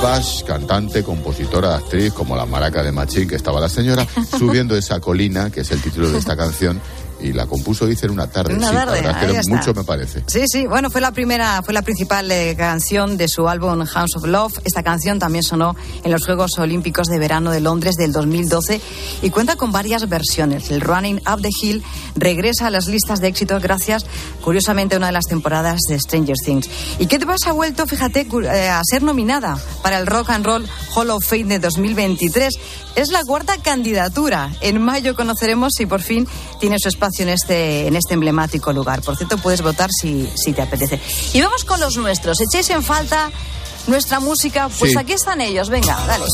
Bush, cantante, compositora, actriz, como la maraca de Machín, que estaba la señora, subiendo esa colina, que es el título de esta canción, y la compuso dice en una tarde. Una sí, tarde, la verdad es que mucho me parece. Sí, sí, bueno, fue la primera, fue la principal eh, canción de su álbum House of Love. Esta canción también sonó en los Juegos Olímpicos de Verano de Londres del 2012 y cuenta con varias versiones. El Running Up the Hill regresa a las listas de éxitos gracias, curiosamente, a una de las temporadas de Stranger Things. Y Kate Bush ha vuelto, fíjate, eh, a ser nominada para el Rock and Roll Hall of Fame de 2023. Es la cuarta candidatura. En mayo conoceremos si por fin tiene su espacio en este, en este emblemático lugar. Por cierto, puedes votar si, si te apetece. Y vamos con los nuestros. ¿Echáis en falta nuestra música? Pues Sí. aquí están ellos. Venga, dale.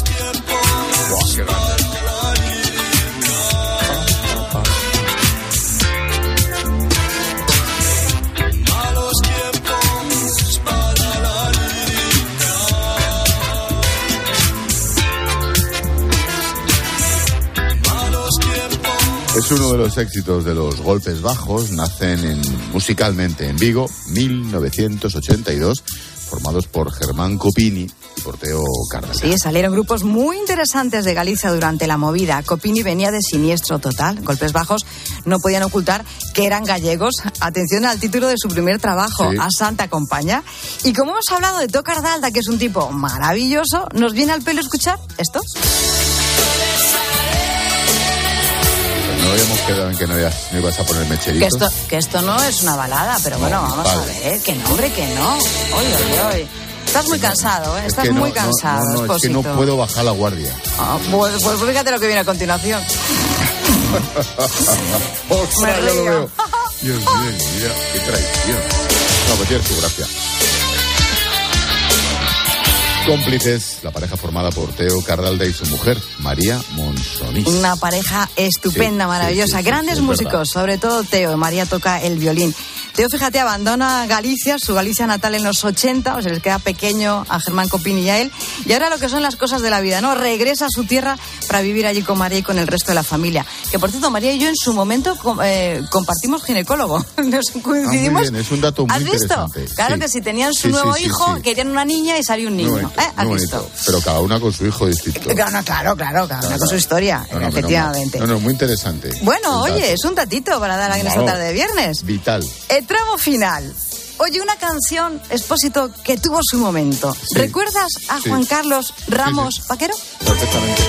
Uno de los éxitos de los golpes bajos, nacen en, musicalmente en Vigo, 1982, formados por Germán Copini y por Teo Cárdenas. Sí, salieron grupos muy interesantes de Galicia durante la movida. Copini venía de siniestro total. Golpes Bajos no podían ocultar que eran gallegos. Atención al título de su primer trabajo, Sí. A Santa Compaña. Y como hemos hablado de Teo Cardalda, que es un tipo maravilloso, ¿nos viene al pelo escuchar esto? No habíamos quedado en que no, ibas- no ibas a poner Que mecheritos. esto, que esto no es una balada, pero bueno, No, vamos vale. a ver. Que no, hombre, que no. Oye, oye, oye. Estás muy cansado, ¿eh? Es Estás que no, muy cansado, No, no, es que no puedo bajar la guardia. Ah, pues, pues fíjate lo que viene a continuación. ¡Ostras, Me ya lo río. veo! Dios mío, mira, qué traición. No, pues tiene su gracia. Cómplices, la pareja formada por Teo Cardalda y su mujer, María Monsonís. Una pareja estupenda, Sí, maravillosa. sí, sí, Grandes músicos, verdad. sobre todo Teo. María toca el violín. Teo, fíjate, abandona Galicia, su Galicia natal en los 80, o se les queda pequeño a Germán Copini y a él. Y ahora lo que son las cosas de la vida, ¿no? Regresa a su tierra para vivir allí con María y con el resto de la familia. Que por cierto, María y yo en su momento eh, compartimos ginecólogo. Nos Ah, muy coincidimos. bien, es un dato muy ¿Has visto? Claro Sí. que si tenían su Sí, nuevo sí, hijo, querían una niña y salió un niño. bonito, ¿Eh? ¿Has visto? Pero cada una con su hijo distinto. Claro, claro, claro, cada una con su historia, No, no, efectivamente. No, no, muy interesante. Bueno, oye, es un tatito para dar en esta tarde de viernes. Vital. El tramo final. Oye, una canción, Expósito, que tuvo su momento. Sí. ¿Recuerdas a Sí. Juan Carlos Ramos Vaquero? Perfectamente.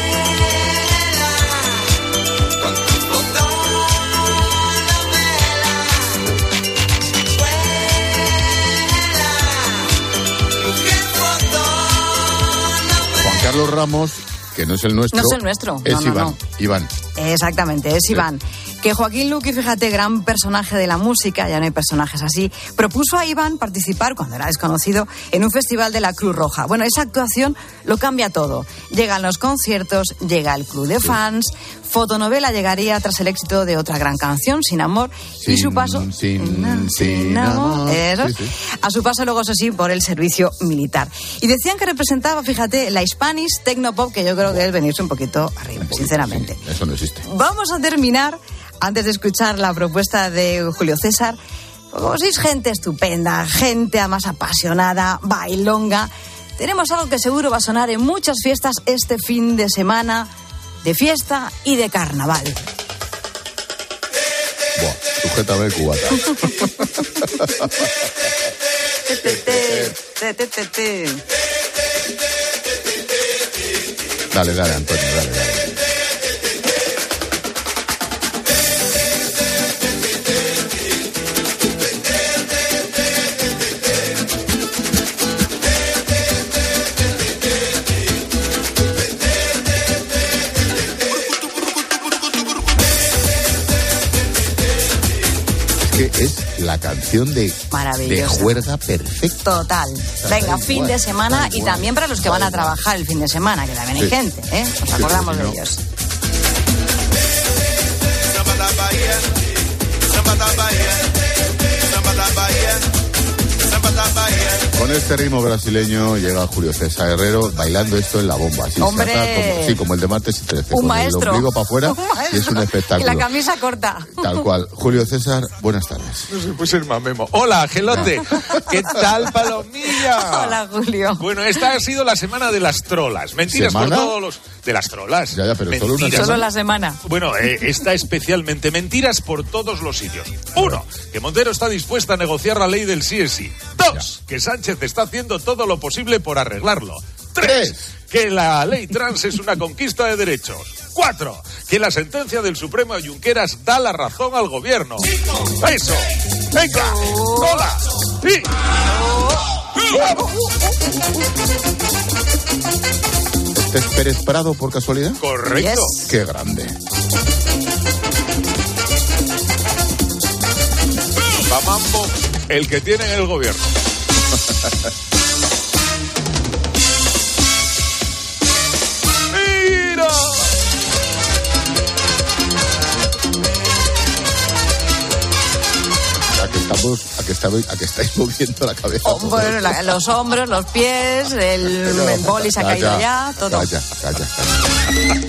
Juan Carlos Ramos, que no es el nuestro. No es el nuestro, Es no, no, Iván. no. Iván. Exactamente, es Iván. Que Joaquín Luqui, fíjate, gran personaje de la música, ya no hay personajes así, propuso a Iván participar, cuando era desconocido, en un festival de la Cruz Roja. Bueno, esa actuación lo cambia todo. Llegan los conciertos, llega el club de fans, fotonovela llegaría tras el éxito de otra gran canción, Sin Amor, y su paso... sin- sin amor. Eso. Sí, sí. A su paso luego, eso sí, por el servicio militar. Y decían que representaba, fíjate, la Spanish Tecnopop, que yo creo que es venirse un poquito arriba, sinceramente. Eso no existe. Vamos a terminar, antes de escuchar la propuesta de Julio César. Como sois gente estupenda, gente más apasionada, bailonga, tenemos algo que seguro va a sonar en muchas fiestas este fin de semana, de fiesta y de carnaval. Buah, sujétame el cubata. Dale, dale, Antonio, dale, dale. La canción de, de juerga perfecta. Total. Venga, fin de semana y también para los que van a trabajar el fin de semana, que también hay Sí. gente, ¿eh? Nos Sí, acordamos de ellos. Con este ritmo brasileño llega Julio César Herrero bailando esto en la bomba. Así, como, sí, como el de martes y 13. Un con maestro. el ombligo para afuera y es un Y espectáculo. la camisa corta. Tal cual. Julio César, buenas tardes. No se puede ser más memo. Hola, Gelote. ¿Qué tal, Hola, Julio. Bueno, esta ha sido la semana de las trolas. Mentiras ¿Semana? por todos los... De las trolas. Ya, ya, pero solo una Mentiras. Solo la semana. Bueno, eh, está especialmente mentiras por todos los sitios. Uno, que Montero está dispuesta a negociar la ley del sí es sí. Dos, que Sánchez está haciendo todo lo posible por arreglarlo. Tres, que la ley trans es una conquista de derechos. Cuatro, que la sentencia del Supremo de Junqueras da la razón al gobierno. Eso. Venga. Hola. Sí. ¿Este es Pérez Prado por casualidad? Correcto. Qué grande. Mamambo, el que tiene en el gobierno. A que estamos, a que estáis, a que estáis moviendo la cabeza. La- los hombros, los pies, el, el boli se ha caído Calla, ya, todo. Calla, calla, calla.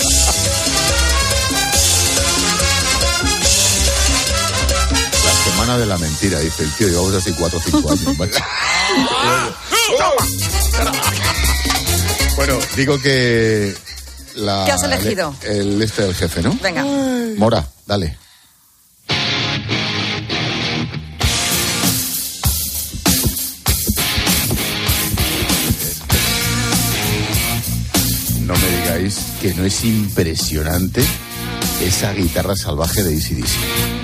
La semana de la mentira, dice el tío. Llevamos así cuatro o cinco años. Vale. bueno, digo que la, ¿Qué has elegido? El, este del jefe, ¿no? Venga. Mora, dale. Que no es impresionante esa guitarra salvaje de ACDC.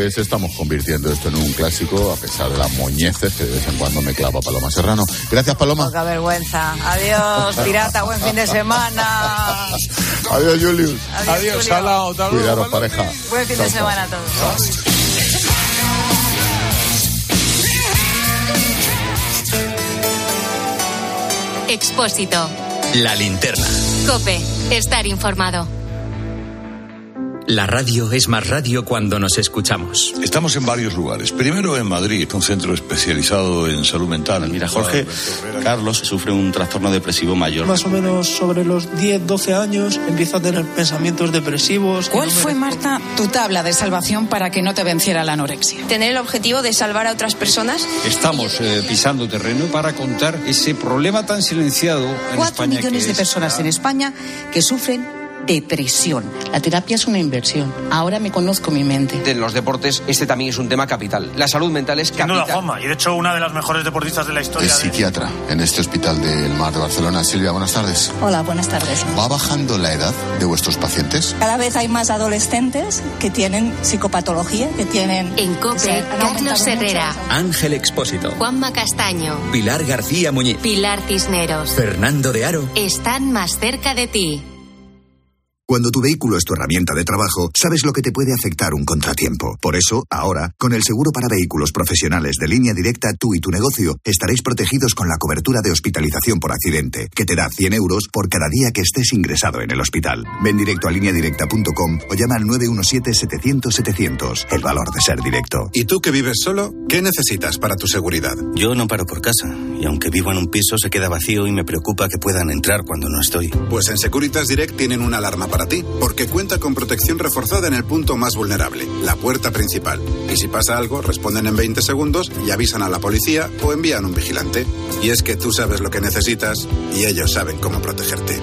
Pues estamos convirtiendo esto en un clásico, a pesar de las moñeces que de vez en cuando me clava Paloma Serrano. Gracias, Paloma. Poca vergüenza. Adiós, pirata, buen fin de semana. Adiós, Julius. Adiós, Julio. Ala. Hasta luego, Cuidaros, pareja. Buen fin Chao, de semana a todos. Expósito. La linterna. Cope. Estar informado. La radio es más radio cuando nos escuchamos. Estamos en varios lugares. Primero en Madrid, un centro especializado en salud mental. Mira, Jorge, Carlos sufre un trastorno depresivo mayor. Más o menos sobre los 10, 12 años empieza a tener pensamientos depresivos. ¿Cuál no fue. Marta, tu tabla de salvación para que no te venciera la anorexia? Tener el objetivo de salvar a otras personas. Estamos eh, pisando terreno para contar ese problema tan silenciado en Cuatro España millones que de es personas en España que sufren depresión. La terapia es una inversión. Ahora me conozco mi mente. En los deportes este también es un tema capital. La salud mental es Sin duda, capital. Juanma. Y de hecho, una de las mejores deportistas de la historia. Es de- psiquiatra en este hospital del Mar de Barcelona. Silvia, buenas tardes. Hola, buenas tardes. ¿Va bajando la edad de vuestros pacientes? Cada vez hay más adolescentes que tienen psicopatología, que tienen... En Cope, Carlos Herrera. Ángel Expósito. Juanma Castaño. Pilar García Muñiz. Pilar Cisneros. Fernando de Aro. Están más cerca de ti. Cuando tu vehículo es tu herramienta de trabajo, sabes lo que te puede afectar un contratiempo. Por eso, ahora, con el seguro para vehículos profesionales de línea directa, tú y tu negocio estaréis protegidos con la cobertura de hospitalización por accidente, que te da 100 euros por cada día que estés ingresado en el hospital. Ven directo a lineadirecta.com o llama al 917-700-700. El valor de ser directo. ¿Y tú que vives solo? ¿Qué necesitas para tu seguridad? Yo no paro por casa y aunque vivo en un piso se queda vacío y me preocupa que puedan entrar cuando no estoy. Pues en Securitas Direct tienen una alarma para porque cuenta con protección reforzada en el punto más vulnerable, la puerta principal. Y si pasa algo, responden en 20 segundos y avisan a la policía o envían un vigilante. Y es que tú sabes lo que necesitas y ellos saben cómo protegerte.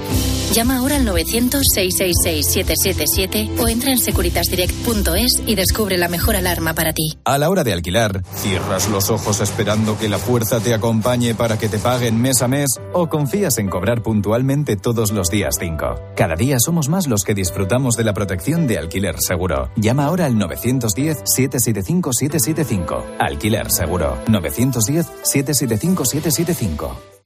Llama ahora al 900-666-777 o entra en securitasdirect.es y descubre la mejor alarma para ti. A la hora de alquilar, ¿cierras los ojos esperando que la fuerza te acompañe para que te paguen mes a mes o confías en cobrar puntualmente todos los días 5? Cada día somos más los que disfrutamos de la protección de alquiler seguro. Llama ahora al 910-775-775. Alquiler seguro. 910-775-775.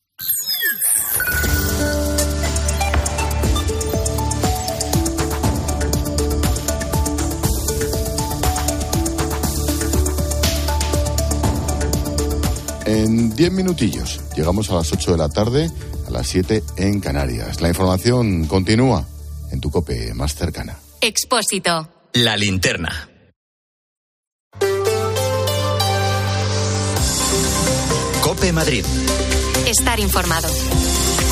En 10 minutillos llegamos a las 8 de la tarde, a las 7 en Canarias. La información continúa en tu cope más cercana. Expósito. La linterna. Cope Madrid. Estar informado.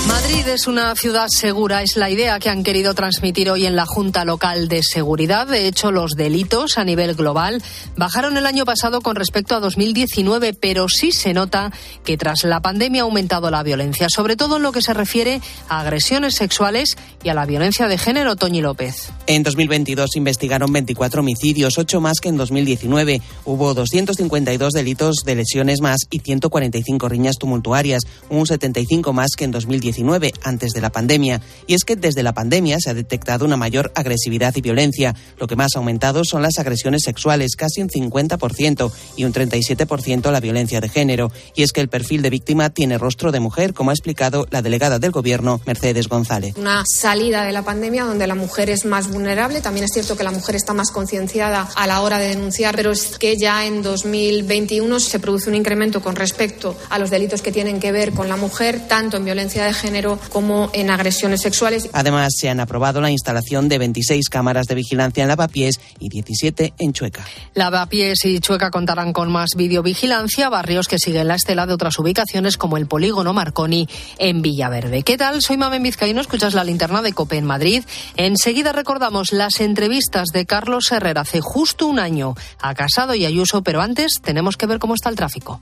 Madrid es una ciudad segura, es la idea que han querido transmitir hoy en la Junta Local de Seguridad. De hecho, los delitos a nivel global bajaron el año pasado con respecto a 2019, pero sí se nota que tras la pandemia ha aumentado la violencia, sobre todo en lo que se refiere a agresiones sexuales y a la violencia de género. Toñi López. En 2022 investigaron 24 homicidios, 8 más que en 2019. Hubo 252 delitos de lesiones más y 145 riñas tumultuarias, un 75 más que en 2019 antes de la pandemia. Y es que desde la pandemia se ha detectado una mayor agresividad y violencia. Lo que más ha aumentado son las agresiones sexuales, casi un 50%, y un 37% la violencia de género. Y es que el perfil de víctima tiene rostro de mujer, como ha explicado la delegada del Gobierno, Mercedes González. Una salida de la pandemia donde la mujer es más vulnerable. También es cierto que la mujer está más concienciada a la hora de denunciar, pero es que ya en 2021 se produce un incremento con respecto a los delitos que tienen que ver con la mujer, tanto en violencia de género como en agresiones sexuales. Además, se han aprobado la instalación de 26 cámaras de vigilancia en Lavapiés y 17 en Chueca. Lavapiés y Chueca contarán con más videovigilancia, barrios que siguen la estela de otras ubicaciones como el Polígono Marconi en Villaverde. ¿Qué tal? Soy Mamen Vizcaíno, escuchas la linterna de COPE en Madrid. Enseguida recordamos las entrevistas de Carlos Herrera hace justo un año a Casado y Ayuso, pero antes tenemos que ver cómo está el tráfico.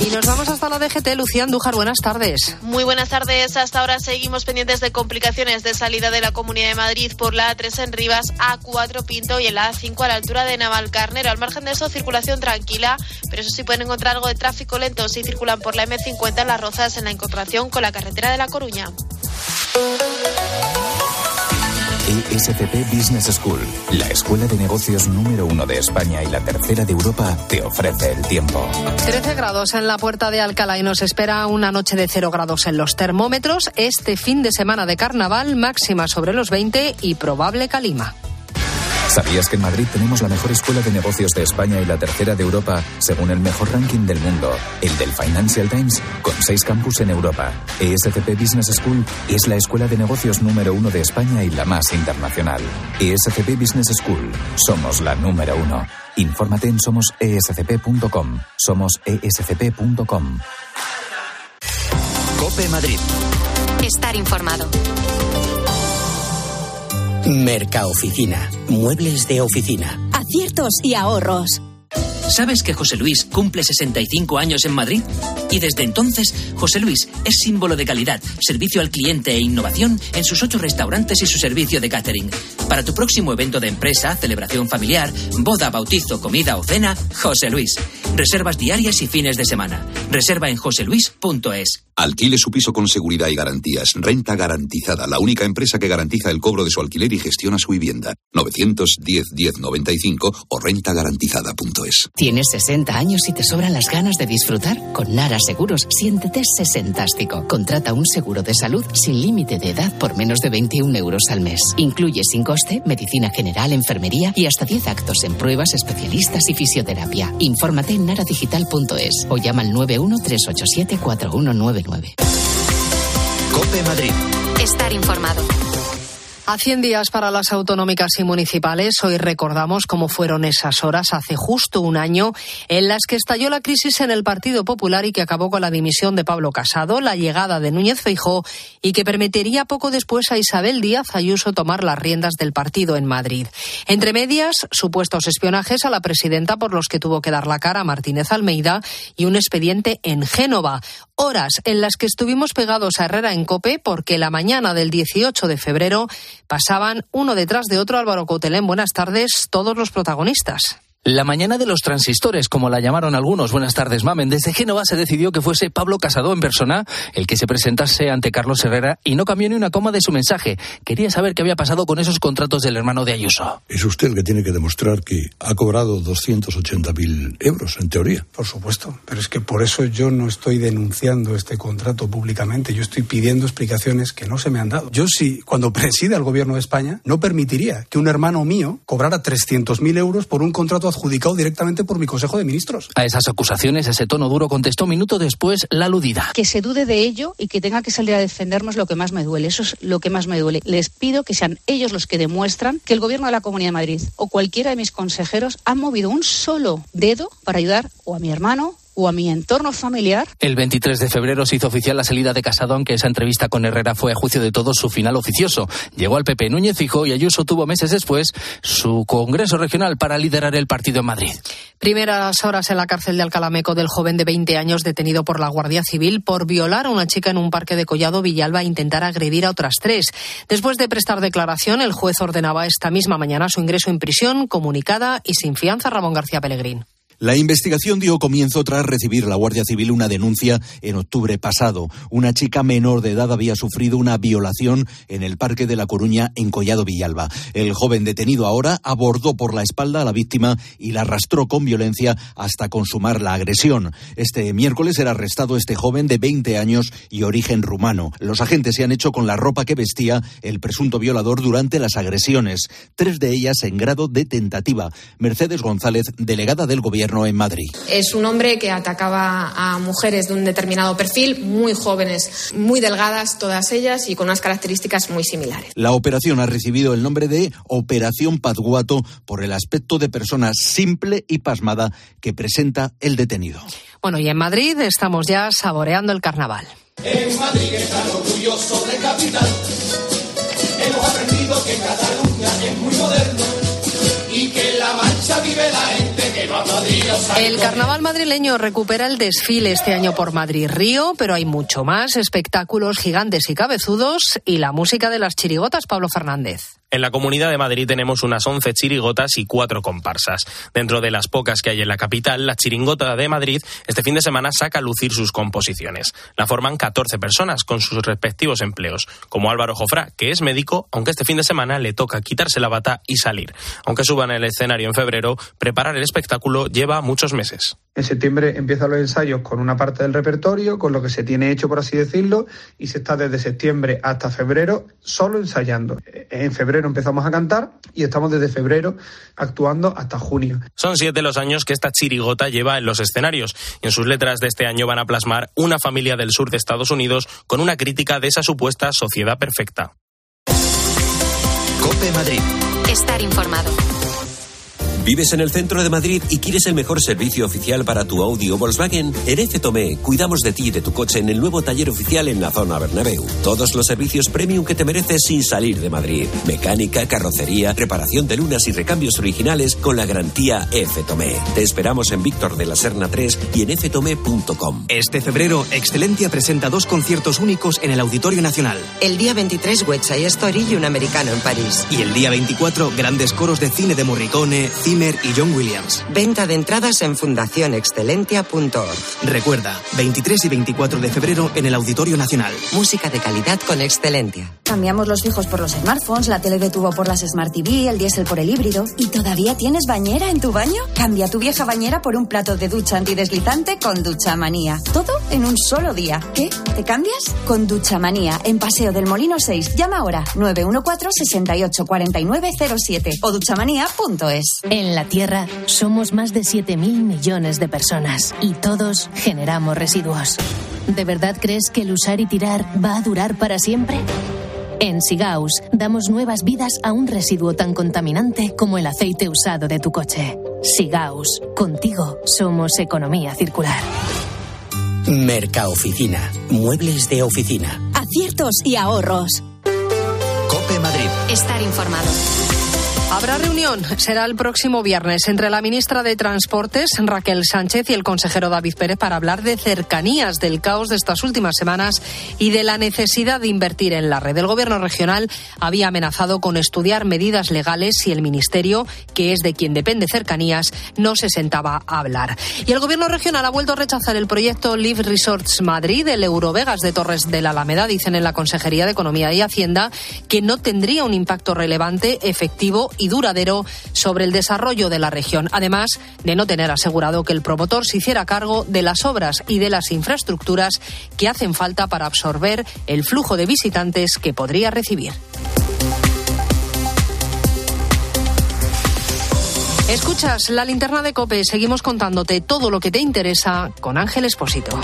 Y nos vamos hasta la DGT. Lucía Andújar, buenas tardes. Muy buenas tardes. Hasta ahora seguimos pendientes de complicaciones de salida de la Comunidad de Madrid por la A3 en Rivas, A4 Pinto y en la A5 a la altura de Navalcarnero. Al margen de eso, circulación tranquila, pero eso sí pueden encontrar algo de tráfico lento si circulan por la M50 en Las Rozas en la incorporación con la carretera de La Coruña. ESCP Business School, la escuela de negocios número uno de España y la tercera de Europa, te ofrece el tiempo. 13 grados en la puerta de Alcalá y nos espera una noche de 0 grados en los termómetros. Este fin de semana de carnaval, máxima sobre los 20 y probable calima. ¿Sabías que en Madrid tenemos la mejor escuela de negocios de España y la tercera de Europa, según el mejor ranking del mundo, el del Financial Times, con seis campus en Europa? ESCP Business School es la escuela de negocios número uno de España y la más internacional. ESCP Business School, somos la número uno. Infórmate en somosescp.com. Somos escp.com. Cope Madrid. Estar informado. Mercaoficina. Muebles de oficina. Aciertos y ahorros. ¿Sabes que José Luis cumple 65 años en Madrid? Y desde entonces, José Luis es símbolo de calidad, servicio al cliente e innovación en sus ocho restaurantes y su servicio de catering. Para tu próximo evento de empresa, celebración familiar, boda, bautizo, comida o cena, José Luis. Reservas diarias y fines de semana. Reserva en joseluis.es. Alquile su piso con seguridad y garantías. Renta garantizada, la única empresa que garantiza el cobro de su alquiler y gestiona su vivienda. 910-1095 o rentagarantizada.es. ¿Tienes 60 años y te sobran las ganas de disfrutar? Con Nara Seguros, siéntete sesentástico. Contrata un seguro de salud sin límite de edad por menos de 21 euros al mes. Incluye sin coste medicina general, enfermería y hasta 10 actos en pruebas, especialistas y fisioterapia. Infórmate en naradigital.es o llama al 91 387 4199. Cope Madrid. Estar informado. A 100 días para las autonómicas y municipales, hoy recordamos cómo fueron esas horas hace justo un año en las que estalló la crisis en el Partido Popular y que acabó con la dimisión de Pablo Casado, la llegada de Núñez Feijó y que permitiría poco después a Isabel Díaz Ayuso tomar las riendas del partido en Madrid. Entre medias, supuestos espionajes a la presidenta por los que tuvo que dar la cara Martínez Almeida y un expediente en Génova. Horas en las que estuvimos pegados a Herrera en Cope porque la mañana del 18 de febrero pasaban uno detrás de otro Álvaro Cotelén. Buenas tardes, todos los protagonistas. La mañana de los transistores, como la llamaron algunos. Buenas tardes, Mamen. Desde Génova se decidió que fuese Pablo Casado en persona el que se presentase ante Carlos Herrera y no cambió ni una coma de su mensaje. Quería saber qué había pasado con esos contratos del hermano de Ayuso. Es usted el que tiene que demostrar que ha cobrado 280.000 euros, en teoría. Por supuesto, pero es que por eso yo no estoy denunciando este contrato públicamente. Yo estoy pidiendo explicaciones que no se me han dado. Yo sí, cuando presida el gobierno de España, no permitiría que un hermano mío cobrara 300.000 euros por un contrato adjudicado directamente por mi Consejo de Ministros. A esas acusaciones, ese tono duro contestó minuto después la aludida. Que se dude de ello y que tenga que salir a defendernos lo que más me duele. Eso es lo que más me duele. Les pido que sean ellos los que demuestran que el Gobierno de la Comunidad de Madrid o cualquiera de mis consejeros han movido un solo dedo para ayudar o a mi hermano o a mi entorno familiar. El 23 de febrero se hizo oficial la salida de Casado, aunque esa entrevista con Herrera fue a juicio de todos su final oficioso. Llegó al PP Núñez Fijo y Ayuso tuvo meses después su congreso regional para liderar el partido en Madrid. Primeras horas en la cárcel de Alcalameco del joven de 20 años detenido por la Guardia Civil por violar a una chica en un parque de Collado Villalba e intentar agredir a otras tres. Después de prestar declaración, el juez ordenaba esta misma mañana su ingreso en prisión, comunicada y sin fianza Ramón García Pellegrín. La investigación dio comienzo tras recibir la Guardia Civil una denuncia en octubre pasado. Una chica menor de edad había sufrido una violación en el Parque de la Coruña en Collado Villalba. El joven detenido ahora abordó por la espalda a la víctima y la arrastró con violencia hasta consumar la agresión. Este miércoles era arrestado este joven de 20 años y origen rumano. Los agentes se han hecho con la ropa que vestía el presunto violador durante las agresiones, tres de ellas en grado de tentativa. Mercedes González, delegada del Gobierno en Madrid. Es un hombre que atacaba a mujeres de un determinado perfil, muy jóvenes, muy delgadas todas ellas y con unas características muy similares. La operación ha recibido el nombre de Operación Pazguato por el aspecto de persona simple y pasmada que presenta el detenido. Bueno, y en Madrid estamos ya saboreando el carnaval. En Madrid está El carnaval madrileño recupera el desfile este año por Madrid Río, pero hay mucho más, espectáculos gigantes y cabezudos y la música de las chirigotas, Pablo Fernández. En la Comunidad de Madrid tenemos unas 11 chirigotas y cuatro comparsas. Dentro de las pocas que hay en la capital, la chiringota de Madrid este fin de semana saca a lucir sus composiciones. La forman 14 personas con sus respectivos empleos, como Álvaro Jofrá, que es médico, aunque este fin de semana le toca quitarse la bata y salir. Aunque suban el escenario en febrero, preparar el espectáculo lleva muchos meses. En septiembre empiezan los ensayos con una parte del repertorio, con lo que se tiene hecho, por así decirlo, y se está desde septiembre hasta febrero solo ensayando. En febrero empezamos a cantar y estamos desde febrero actuando hasta junio. Son siete los años que esta chirigota lleva en los escenarios y en sus letras de este año van a plasmar una familia del sur de Estados Unidos con una crítica de esa supuesta sociedad perfecta. Cope Madrid. Estar informado. ¿Vives en el centro de Madrid y quieres el mejor servicio oficial para tu Audi o Volkswagen? En F Tomé cuidamos de ti y de tu coche en el nuevo taller oficial en la zona Bernabéu. Todos los servicios premium que te mereces sin salir de Madrid. Mecánica, carrocería, reparación de lunas y recambios originales con la garantía F Tomé. Te esperamos en Víctor de la Serna 3 y en ftomé.com. Este febrero, Excelentia presenta dos conciertos únicos en el Auditorio Nacional. El día 23, West Side Story y un americano en París. Y el día 24, grandes coros de cine de Morricone, Zimmer y John Williams. Venta de entradas en fundacionexcelentia.org. Recuerda, 23 y 24 de febrero en el Auditorio Nacional. Música de calidad con Excelentia. Cambiamos los fijos por los smartphones, la tele de tubo por las Smart TV, el diésel por el híbrido. ¿Y todavía tienes bañera en tu baño? Cambia tu vieja bañera por un plato de ducha antideslizante con Ducha Manía. Todo en un solo día. ¿Qué? ¿Te cambias? Con Ducha Manía, en Paseo del Molino 6. Llama ahora 914 68 49 07 o duchamanía.es. En la Tierra somos más de 7.000 millones de personas y todos generamos residuos. ¿De verdad crees que el usar y tirar va a durar para siempre? En Sigaus damos nuevas vidas a un residuo tan contaminante como el aceite usado de tu coche. Sigaus, contigo somos economía circular. Mercaoficina. Muebles de oficina. Aciertos y ahorros. Cope Madrid. Estar informado. Habrá reunión, será el próximo viernes, entre la ministra de Transportes, Raquel Sánchez, y el consejero David Pérez para hablar de cercanías, del caos de estas últimas semanas y de la necesidad de invertir en la red. El gobierno regional había amenazado con estudiar medidas legales si el ministerio, que es de quien depende cercanías, no se sentaba a hablar. Y el gobierno regional ha vuelto a rechazar el proyecto Live Resorts Madrid, el Eurovegas de Torres de la Alameda, dicen en la Consejería de Economía y Hacienda, que no tendría un impacto relevante, efectivo y duradero sobre el desarrollo de la región, además de no tener asegurado que el promotor se hiciera cargo de las obras y de las infraestructuras que hacen falta para absorber el flujo de visitantes que podría recibir. Escuchas la linterna de Cope, seguimos contándote todo lo que te interesa con Ángel Espósito.